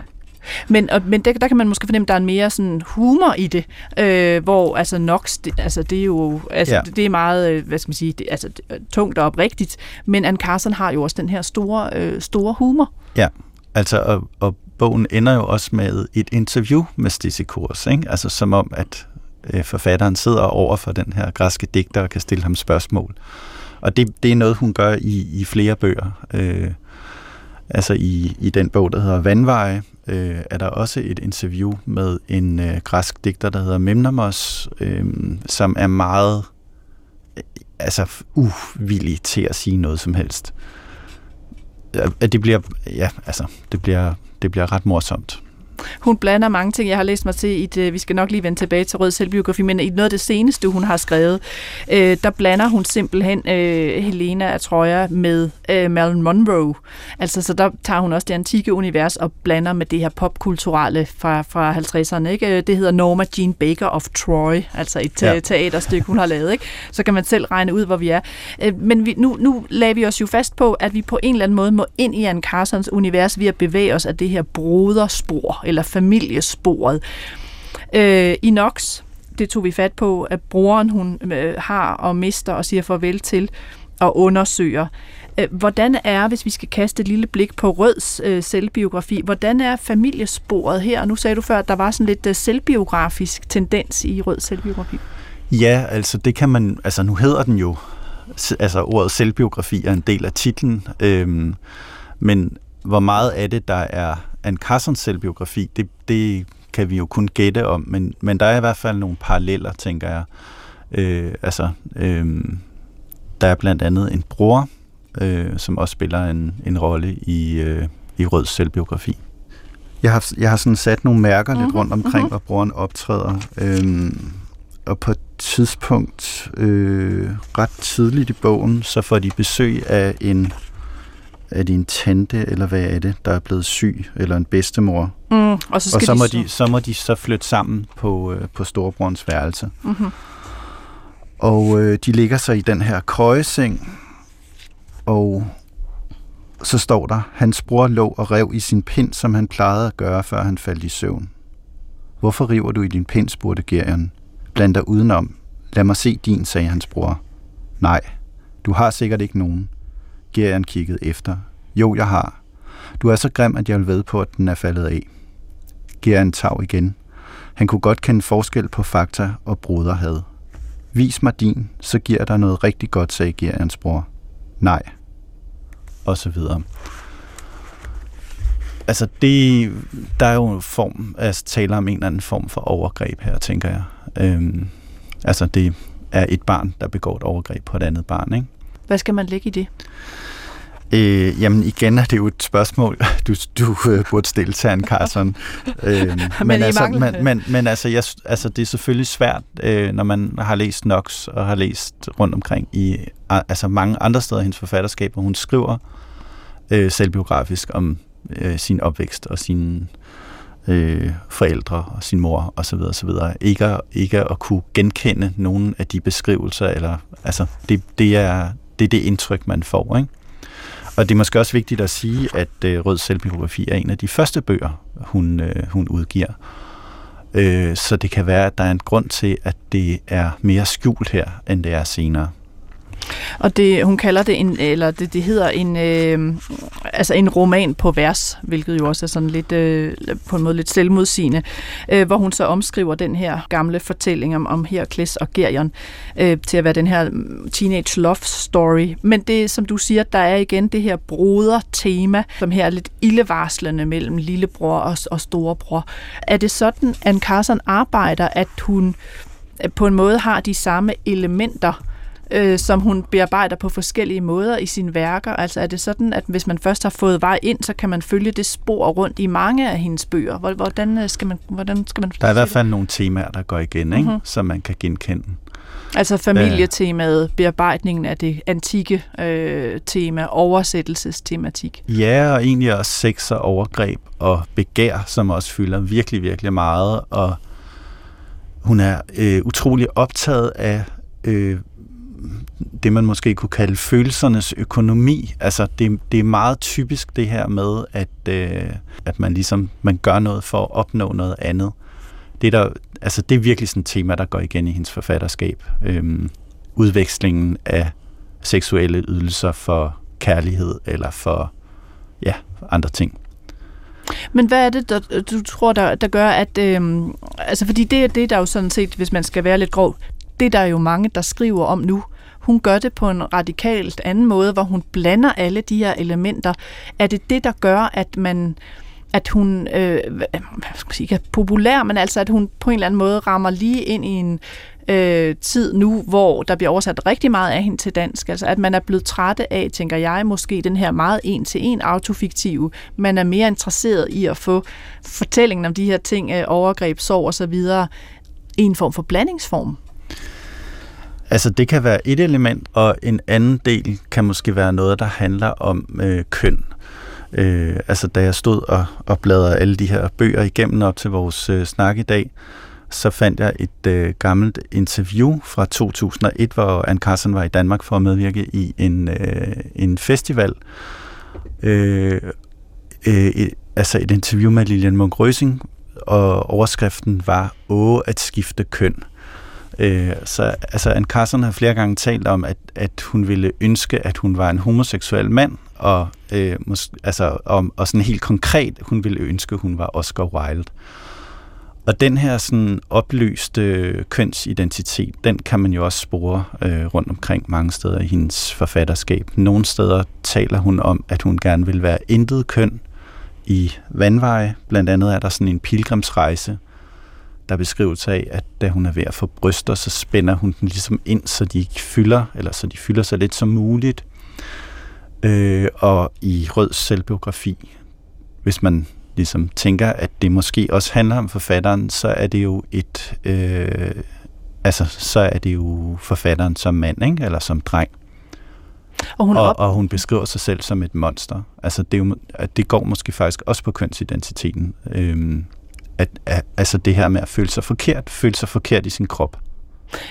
Men, og, men der, der kan man måske fornemme, at der er en mere sådan humor i det, øh, hvor altså Nox, det, altså det er jo altså, ja. det, det er meget, øh, hvad skal man sige, det, altså tungt og oprigtigt, men Anne Carson har jo også den her store, øh, store humor. Ja, altså og, og bogen ender jo også med et interview med Stacey Kors, ikke? altså som om, at øh, forfatteren sidder over for den her græske digter og kan stille ham spørgsmål. Og det, det er noget, hun gør i, i flere bøger. Øh, altså i, i den bog, der hedder Vandveje, øh, er der også et interview med en øh, græsk digter, der hedder Memnamos, øh, som er meget øh, altså uvillig til at sige noget som helst. At det bliver, ja, altså, det bliver, det bliver ret morsomt. Hun blander mange ting. Jeg har læst mig til, i det, vi skal nok lige vende tilbage til rød selvbiografi, men i noget af det seneste, hun har skrevet, øh, der blander hun simpelthen øh, Helena af Troja med øh, Marilyn Monroe. Altså, så der tager hun også det antikke univers og blander med det her popkulturelle fra, fra 50'erne. Ikke? Det hedder Norma Jean Baker of Troy, altså et ja. teaterstykke, hun har lavet. Ikke? Så kan man selv regne ud, hvor vi er. Øh, men vi, nu, nu lader vi os jo fast på, at vi på en eller anden måde må ind i Anne Carsons univers ved at bevæge os af det her broderspor, eller familiesporet. Øh, I Nox, det tog vi fat på, at broren hun øh, har og mister og siger farvel til og undersøger. Øh, hvordan er, hvis vi skal kaste et lille blik på Røds øh, selvbiografi, hvordan er familiesporet her? Nu sagde du før, at der var sådan lidt øh, selvbiografisk tendens i Røds selvbiografi. Ja, altså det kan man, altså nu hedder den jo, altså ordet selvbiografi er en del af titlen, øhm, men hvor meget af det, der er en Carsons selvbiografi, det, det kan vi jo kun gætte om, men, men der er i hvert fald nogle paralleller, tænker jeg. Øh, altså, øh, der er blandt andet en bror, øh, som også spiller en, en rolle i, øh, i Røds selvbiografi. Jeg har, jeg har sådan sat nogle mærker mm-hmm. lidt rundt omkring, mm-hmm. hvor broren optræder. Øh, og på et tidspunkt, øh, ret tidligt i bogen, så får de besøg af en er det en tante, eller hvad er det, der er blevet syg, eller en bedstemor. Mm, og så, skal og så, de må de, så må de så flytte sammen på, øh, på storebrorens værelse. Mm-hmm. Og øh, de ligger så i den her køjeseng, og så står der, hans bror lå og rev i sin pind, som han plejede at gøre, før han faldt i søvn. Hvorfor river du i din pind, spurgte Gerion. Bland dig udenom. Lad mig se din, sagde hans bror. Nej, du har sikkert ikke nogen. Gerian kiggede efter. Jo, jeg har. Du er så grim, at jeg vil ved på, at den er faldet af. Gerian tav igen. Han kunne godt kende forskel på fakta og broderhad. Vis mig din, så giver der noget rigtig godt, sagde Gerians bror. Nej. Og så videre. Altså, det, der er jo en form, altså taler om en eller anden form for overgreb her, tænker jeg. Øhm, altså, det er et barn, der begår et overgreb på et andet barn, ikke? Hvad skal man lægge i det? Øh, jamen igen er det jo et spørgsmål, du, du øh, burde stille til Anne Carson. øh, men, men, altså, men, men, men altså, jeg, altså, det er selvfølgelig svært, øh, når man har læst Nox og har læst rundt omkring i altså, mange andre steder i hendes forfatterskab, hvor hun skriver øh, selvbiografisk om øh, sin opvækst og sine øh, forældre og sin mor osv. osv. Ikke, ikke at kunne genkende nogen af de beskrivelser, eller altså, det, det, er, det er det indtryk, man får, ikke? Og det er måske også vigtigt at sige, at øh, Rød Selvbiografi er en af de første bøger, hun, øh, hun udgiver. Øh, så det kan være, at der er en grund til, at det er mere skjult her, end det er senere. Og det, hun kalder det en, eller det, det hedder en, øh, altså en roman på vers, hvilket jo også er sådan lidt, øh, på en måde lidt selvmodsigende, øh, hvor hun så omskriver den her gamle fortælling om, om Herkles og Gerion øh, til at være den her teenage love story. Men det, som du siger, der er igen det her broder-tema, som her er lidt ildevarslende mellem lillebror og, og storebror. Er det sådan, at Carson arbejder, at hun øh, på en måde har de samme elementer, øh, som hun bearbejder på forskellige måder i sine værker. Altså er det sådan, at hvis man først har fået vej ind, så kan man følge det spor rundt i mange af hendes bøger. Hvordan øh, skal man, hvordan skal man Der er i hvert fald nogle temaer, der går igen, ikke? Mm-hmm. som man kan genkende. Altså familietemaet, bearbejdningen af det antikke øh, tema, oversættelsestematik. Ja, og egentlig også sex og overgreb og begær, som også fylder virkelig, virkelig meget. Og hun er øh, utrolig optaget af øh, det, man måske kunne kalde følelsernes økonomi. Altså, det, det er meget typisk det her med, at, øh, at man ligesom man gør noget for at opnå noget andet. Det er, der, altså, det er virkelig sådan et tema, der går igen i hendes forfatterskab. Øhm, udvekslingen af seksuelle ydelser for kærlighed eller for ja, andre ting. Men hvad er det, der, du tror, der, der gør, at... Øhm, altså, fordi det er det, der jo sådan set, hvis man skal være lidt grov, det der er jo mange, der skriver om nu. Hun gør det på en radikalt anden måde, hvor hun blander alle de her elementer. Er det det, der gør, at man at hun øh, hvad skal jeg sige, er populær, men altså at hun på en eller anden måde rammer lige ind i en øh, tid nu, hvor der bliver oversat rigtig meget af hende til dansk. Altså at man er blevet trætte af, tænker jeg, måske den her meget en-til-en autofiktive. Man er mere interesseret i at få fortællingen om de her ting, øh, overgreb, sorg og så videre, i en form for blandingsform. Altså det kan være et element, og en anden del kan måske være noget, der handler om øh, køn. Øh, altså da jeg stod og, og bladrede alle de her bøger igennem op til vores øh, snak i dag, så fandt jeg et øh, gammelt interview fra 2001, hvor Anne Carson var i Danmark for at medvirke i en, øh, en festival. Øh, øh, et, altså et interview med Lilian Munk Røsing, og overskriften var Åh at skifte køn. Øh, så altså, Anne Carson har flere gange talt om, at, at hun ville ønske, at hun var en homoseksuel mand, og, øh, mås- altså, om, og sådan helt konkret, hun ville ønske, at hun var Oscar Wilde. Og den her sådan oplyste kønsidentitet, den kan man jo også spore øh, rundt omkring mange steder i hendes forfatterskab. Nogle steder taler hun om, at hun gerne vil være intet køn i vandveje. Blandt andet er der sådan en pilgrimsrejse, der beskrivelse af, at da hun er ved at få bryster, så spænder hun den ligesom ind, så de ikke fylder, eller så de fylder så lidt som muligt. Øh, og i Rød selvbiografi, hvis man ligesom tænker, at det måske også handler om forfatteren, så er det jo et, øh, altså så er det jo forfatteren som mand, ikke? eller som dreng. Og hun, og, og hun beskriver sig selv som et monster. Altså det, er jo, det går måske faktisk også på kønsidentiteten. Øh, at, at, altså det her med at føle sig forkert, føle sig forkert i sin krop.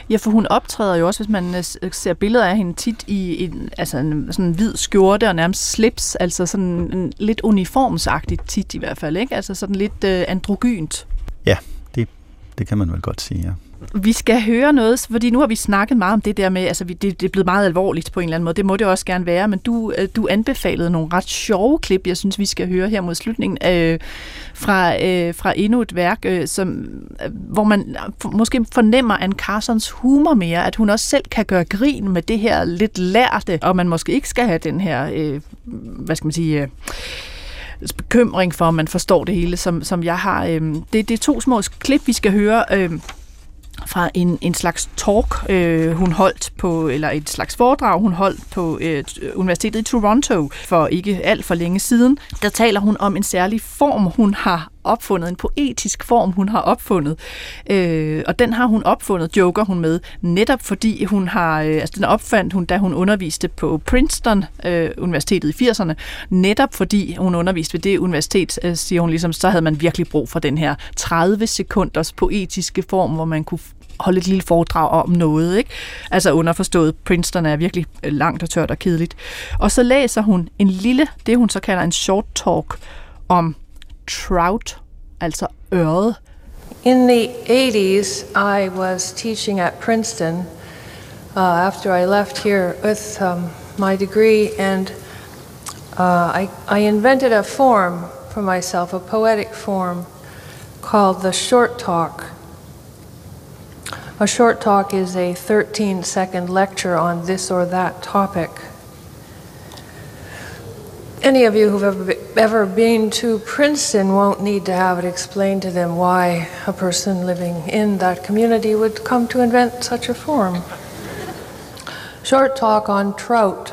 Ja, for hun optræder jo også, hvis man øh, ser billeder af hende tit i en, altså en sådan en hvid skjorte og nærmest slips, altså sådan en, lidt uniformsagtigt tit i hvert fald, ikke? Altså sådan lidt øh, androgynt. Ja, det, det kan man vel godt sige, ja. Vi skal høre noget, fordi nu har vi snakket meget om det der med, altså det, det er blevet meget alvorligt på en eller anden måde, det må det også gerne være, men du, øh, du anbefalede nogle ret sjove klip, jeg synes, vi skal høre her mod slutningen, øh, fra, øh, fra endnu et værk, øh, som, øh, hvor man øh, måske fornemmer Anne Carsons humor mere, at hun også selv kan gøre grin med det her lidt lærte, og man måske ikke skal have den her, øh, hvad skal man sige... Øh, bekymring for, om man forstår det hele, som, som jeg har. Øh, det, det er to små klip, vi skal høre. Øh, fra en, en slags talk, øh, hun holdt på, eller et slags foredrag, hun holdt på øh, Universitetet i Toronto for ikke alt for længe siden. Der taler hun om en særlig form, hun har opfundet, en poetisk form, hun har opfundet. Øh, og den har hun opfundet, joker hun med, netop fordi hun har, øh, altså den opfandt hun, da hun underviste på Princeton øh, Universitetet i 80'erne, netop fordi hun underviste ved det universitet, øh, siger hun ligesom, så havde man virkelig brug for den her 30 sekunders poetiske form, hvor man kunne holde et lille foredrag om noget. Ikke? Altså underforstået, Princeton er virkelig øh, langt og tørt og kedeligt. Og så læser hun en lille, det hun så kalder en short talk om trout, altså øret. In the 80s, I was teaching at Princeton uh, after I left here with um, my degree, and uh, I, I invented a form for myself, a poetic form called the short talk. A short talk is a 13 second lecture on this or that topic. Any of you who've ever, ever been to Princeton won't need to have it explained to them why a person living in that community would come to invent such a form. Short talk on trout.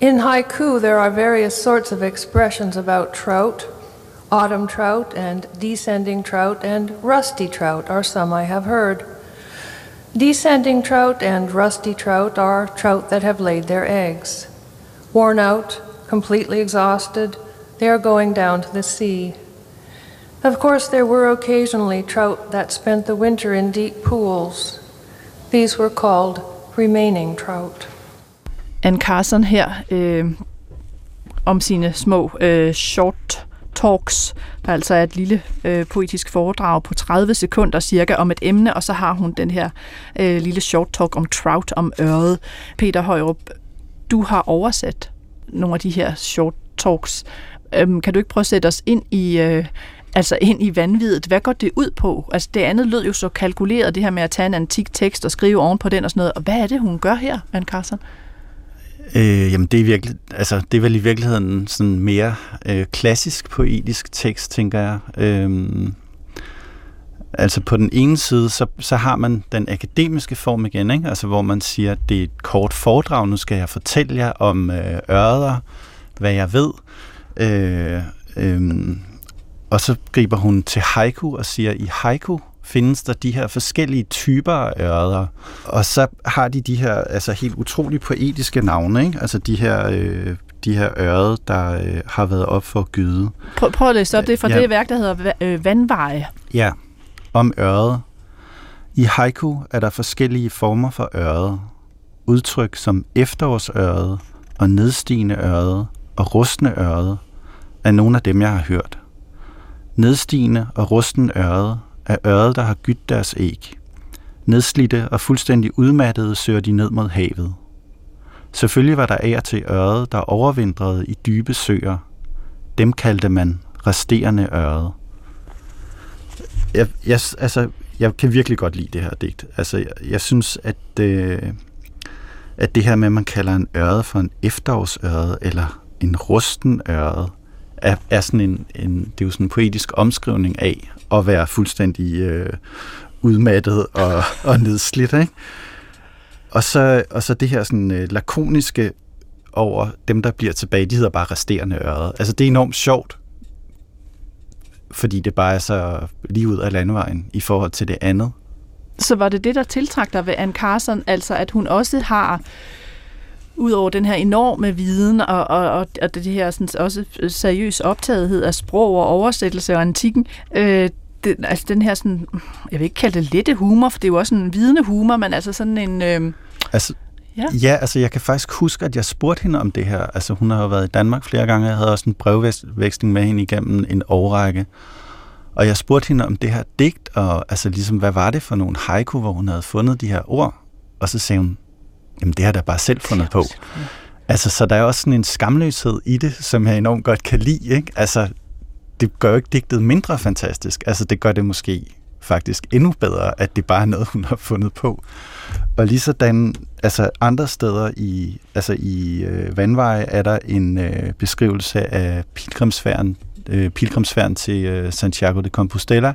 In haiku, there are various sorts of expressions about trout. Autumn trout and descending trout and rusty trout are some I have heard. Descending trout and rusty trout are trout that have laid their eggs. Worn out, completely exhausted, they are going down to the sea. Of course, there were occasionally trout that spent the winter in deep pools. These were called remaining trout. Anne Carson her øh, om sine små øh, short talks, der altså er et lille øh, poetisk foredrag på 30 sekunder cirka om et emne, og så har hun den her øh, lille short talk om trout, om øret. Peter Højrup, du har oversat nogle af de her short talks. Øhm, kan du ikke prøve at sætte os ind i, øh, altså ind i vanvittigt? Hvad går det ud på? Altså det andet lød jo så kalkuleret, det her med at tage en antik tekst og skrive oven på den og sådan noget. Og hvad er det, hun gør her, Anne Carson? Øh, jamen det er, virkelig, altså, det er vel i virkeligheden sådan mere øh, klassisk poetisk tekst, tænker jeg. Øh, Altså på den ene side, så, så har man den akademiske form igen, ikke? Altså, hvor man siger, at det er et kort foredrag, nu skal jeg fortælle jer om øh, ørder, hvad jeg ved. Øh, øh, og så griber hun til haiku og siger, i haiku findes der de her forskellige typer af ørder. Og så har de de her altså helt utroligt poetiske navne, ikke? Altså de her øh, de her ørde, der øh, har været op for gyde. Prøv, prøv at læse op, det er fra ja. det værk, der hedder øh, Vandveje. Ja, om øret. I haiku er der forskellige former for øret. Udtryk som efterårsøret og nedstigende øret og rustne øret er nogle af dem, jeg har hørt. Nedstigende og rusten øret er øret, der har gydt deres æg. Nedslidte og fuldstændig udmattede søger de ned mod havet. Selvfølgelig var der ær til øret, der overvintrede i dybe søer. Dem kaldte man resterende øret. Jeg, jeg, altså, jeg kan virkelig godt lide det her digt. Altså, jeg, jeg synes, at, øh, at det her med, at man kalder en ørde for en efterårsørde, eller en rusten ørde, er, er sådan en, en, det er jo sådan en poetisk omskrivning af at være fuldstændig øh, udmattet og, og nedslidt, ikke? Og så, og så det her sådan øh, lakoniske over dem, der bliver tilbage, de hedder bare resterende ørede. Altså det er enormt sjovt, fordi det bare er så lige ud af landvejen i forhold til det andet. Så var det det, der tiltrak dig ved Anne Carson, altså at hun også har Udover den her enorme viden og, og, og, og det her sådan, også seriøs optagethed af sprog og oversættelse og antikken, øh, det, altså den her sådan, jeg vil ikke kalde det lette humor, for det er jo også en vidende humor, men altså sådan en... Øh, altså, ja. ja, altså jeg kan faktisk huske, at jeg spurgte hende om det her. Altså hun har jo været i Danmark flere gange, jeg havde også en brevveksling med hende igennem en årrække. Og jeg spurgte hende om det her digt, og altså ligesom, hvad var det for nogle haiku, hvor hun havde fundet de her ord? Og så sagde hun, jamen det har der bare selv fundet på. Altså, så der er også sådan en skamløshed i det, som jeg enormt godt kan lide, ikke? Altså, det gør jo ikke digtet mindre fantastisk. Altså, det gør det måske faktisk endnu bedre, at det bare er noget, hun har fundet på. Og lige sådan, altså andre steder i, altså i øh, Vandveje er der en øh, beskrivelse af pilgrimsfærden, øh, pilgrimsfærden til øh, Santiago de Compostela,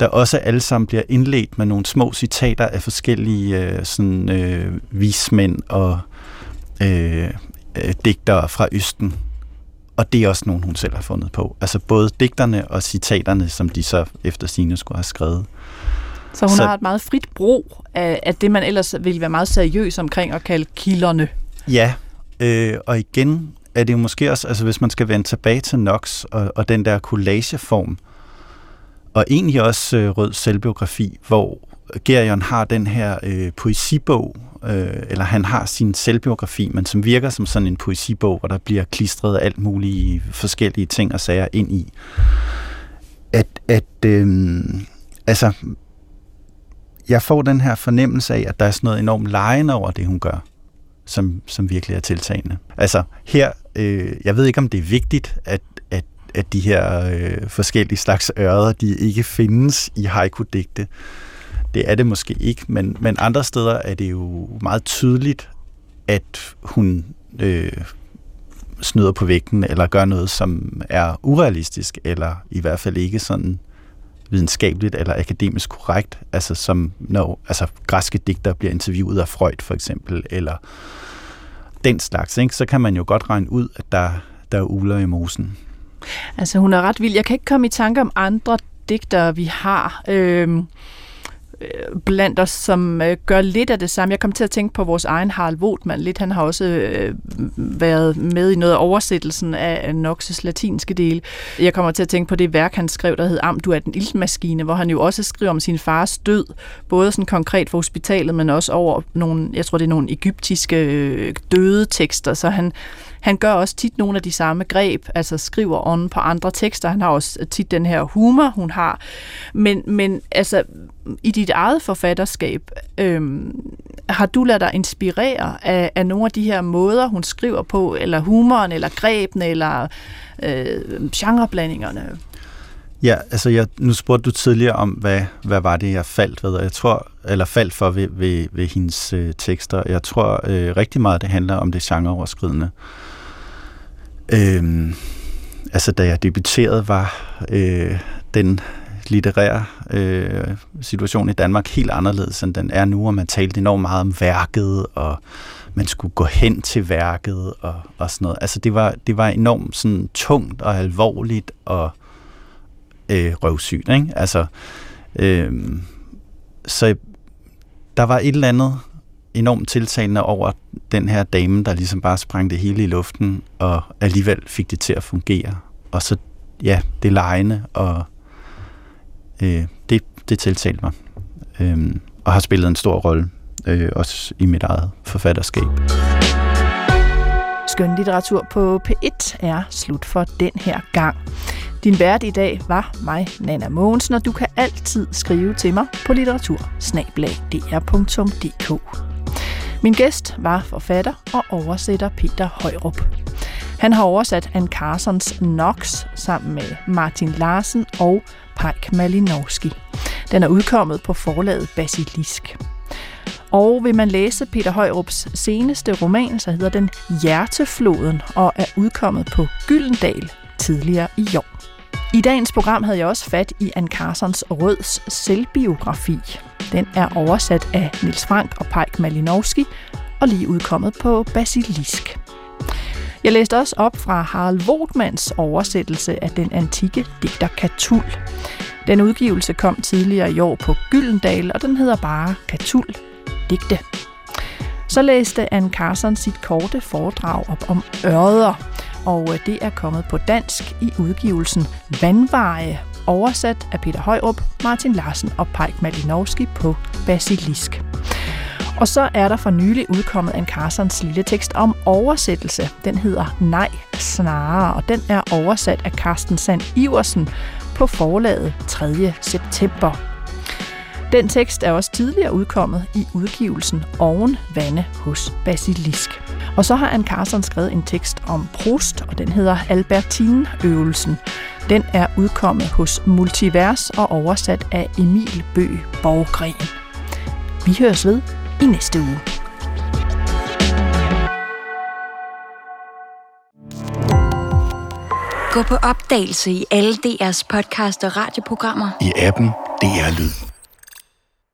der også alle sammen bliver indledt med nogle små citater af forskellige øh, sådan, øh, vismænd og øh, øh, digtere fra Østen. Og det er også nogen, hun selv har fundet på. Altså både digterne og citaterne, som de så efter sine skulle have skrevet. Så hun så, har et meget frit brug af, af det, man ellers ville være meget seriøs omkring at kalde kilderne. Ja, øh, og igen er det jo måske også, altså hvis man skal vende tilbage til Knox og, og den der collageform, og egentlig også øh, Rød selvbiografi, hvor Gerion har den her øh, poesibog, øh, eller han har sin selvbiografi, men som virker som sådan en poesibog, hvor der bliver klistret alt mulige forskellige ting og sager ind i. At, at øh, altså, jeg får den her fornemmelse af, at der er sådan noget enormt lejende over det, hun gør, som, som virkelig er tiltagende. Altså her, øh, jeg ved ikke, om det er vigtigt, at, at, at de her øh, forskellige slags ørder, de ikke findes i haiku-digte. Det er det måske ikke, men, men andre steder er det jo meget tydeligt, at hun øh, snyder på vægten, eller gør noget, som er urealistisk, eller i hvert fald ikke sådan videnskabeligt eller akademisk korrekt, altså som når altså, græske digter bliver interviewet af Freud for eksempel, eller den slags, ikke? så kan man jo godt regne ud, at der, der er uler i mosen. Altså hun er ret vild. Jeg kan ikke komme i tanke om andre digtere, vi har. Øh Øh, Øh, blandt os, som øh, gør lidt af det samme. Jeg kom til at tænke på vores egen Harald Wotman lidt. Han har også øh, været med i noget af oversættelsen af Noxes latinske del. Jeg kommer til at tænke på det værk, han skrev, der hed Am, du er den iltmaskine, hvor han jo også skriver om sin fars død, både sådan konkret for hospitalet, men også over nogle, jeg tror det er nogle egyptiske øh, døde tekster, så han, han gør også tit nogle af de samme greb, altså skriver on på andre tekster. Han har også øh, tit den her humor, hun har. Men, men altså, i dit eget forfatterskab, øhm, har du ladet dig inspirere af, af nogle af de her måder, hun skriver på, eller humoren, eller grebene, eller øh, genreblandingerne? Ja, altså jeg, nu spurgte du tidligere om, hvad, hvad var det, jeg faldt ved, jeg tror, eller faldt for ved, ved, ved hendes øh, tekster. Jeg tror øh, rigtig meget, det handler om det genreoverskridende. Øhm, altså da jeg debuterede, var øh, den litterære øh, situation i Danmark helt anderledes, end den er nu, og man talte enormt meget om værket, og man skulle gå hen til værket, og, og sådan noget. Altså det var, det var enormt sådan tungt og alvorligt, og øh, røvsygt, ikke? Altså, øh, så der var et eller andet enormt tiltalende over den her dame, der ligesom bare sprang det hele i luften, og alligevel fik det til at fungere. Og så, ja, det lejende, og øh, det, det tiltalte mig. Øh, og har spillet en stor rolle, øh, også i mit eget forfatterskab. Skønlitteratur på P1 er slut for den her gang. Din vært i dag var mig, Nana Mogensen, og du kan altid skrive til mig på litteratursnablag.dr.dk. Min gæst var forfatter og oversætter Peter Højrup. Han har oversat Anne Carsons Nox sammen med Martin Larsen og Pajk Malinowski. Den er udkommet på forlaget Basilisk. Og vil man læse Peter Højrups seneste roman, så hedder den Hjertefloden og er udkommet på Gyldendal tidligere i år. I dagens program havde jeg også fat i Anne Carsons Røds selvbiografi. Den er oversat af Nils Frank og Pejk Malinowski og lige udkommet på Basilisk. Jeg læste også op fra Harald Vogtmans oversættelse af den antikke digter Katul. Den udgivelse kom tidligere i år på Gyldendal, og den hedder bare Katul digte. Så læste Anne Carson sit korte foredrag op om ørder, og øh, det er kommet på dansk i udgivelsen Vandveje, oversat af Peter Højrup, Martin Larsen og Pajk Malinowski på Basilisk. Og så er der for nylig udkommet en Carsons lille tekst om oversættelse. Den hedder Nej snarere, og den er oversat af Carsten Sand Iversen på forlaget 3. september. Den tekst er også tidligere udkommet i udgivelsen Oven Vande hos Basilisk. Og så har Anne Carson skrevet en tekst om Proust, og den hedder Albertine-øvelsen. Den er udkommet hos Multivers og oversat af Emil Bø Borggren. Vi høres ved i næste uge. Gå på opdagelse i alle DR's podcast og radioprogrammer. I appen DR Lyd.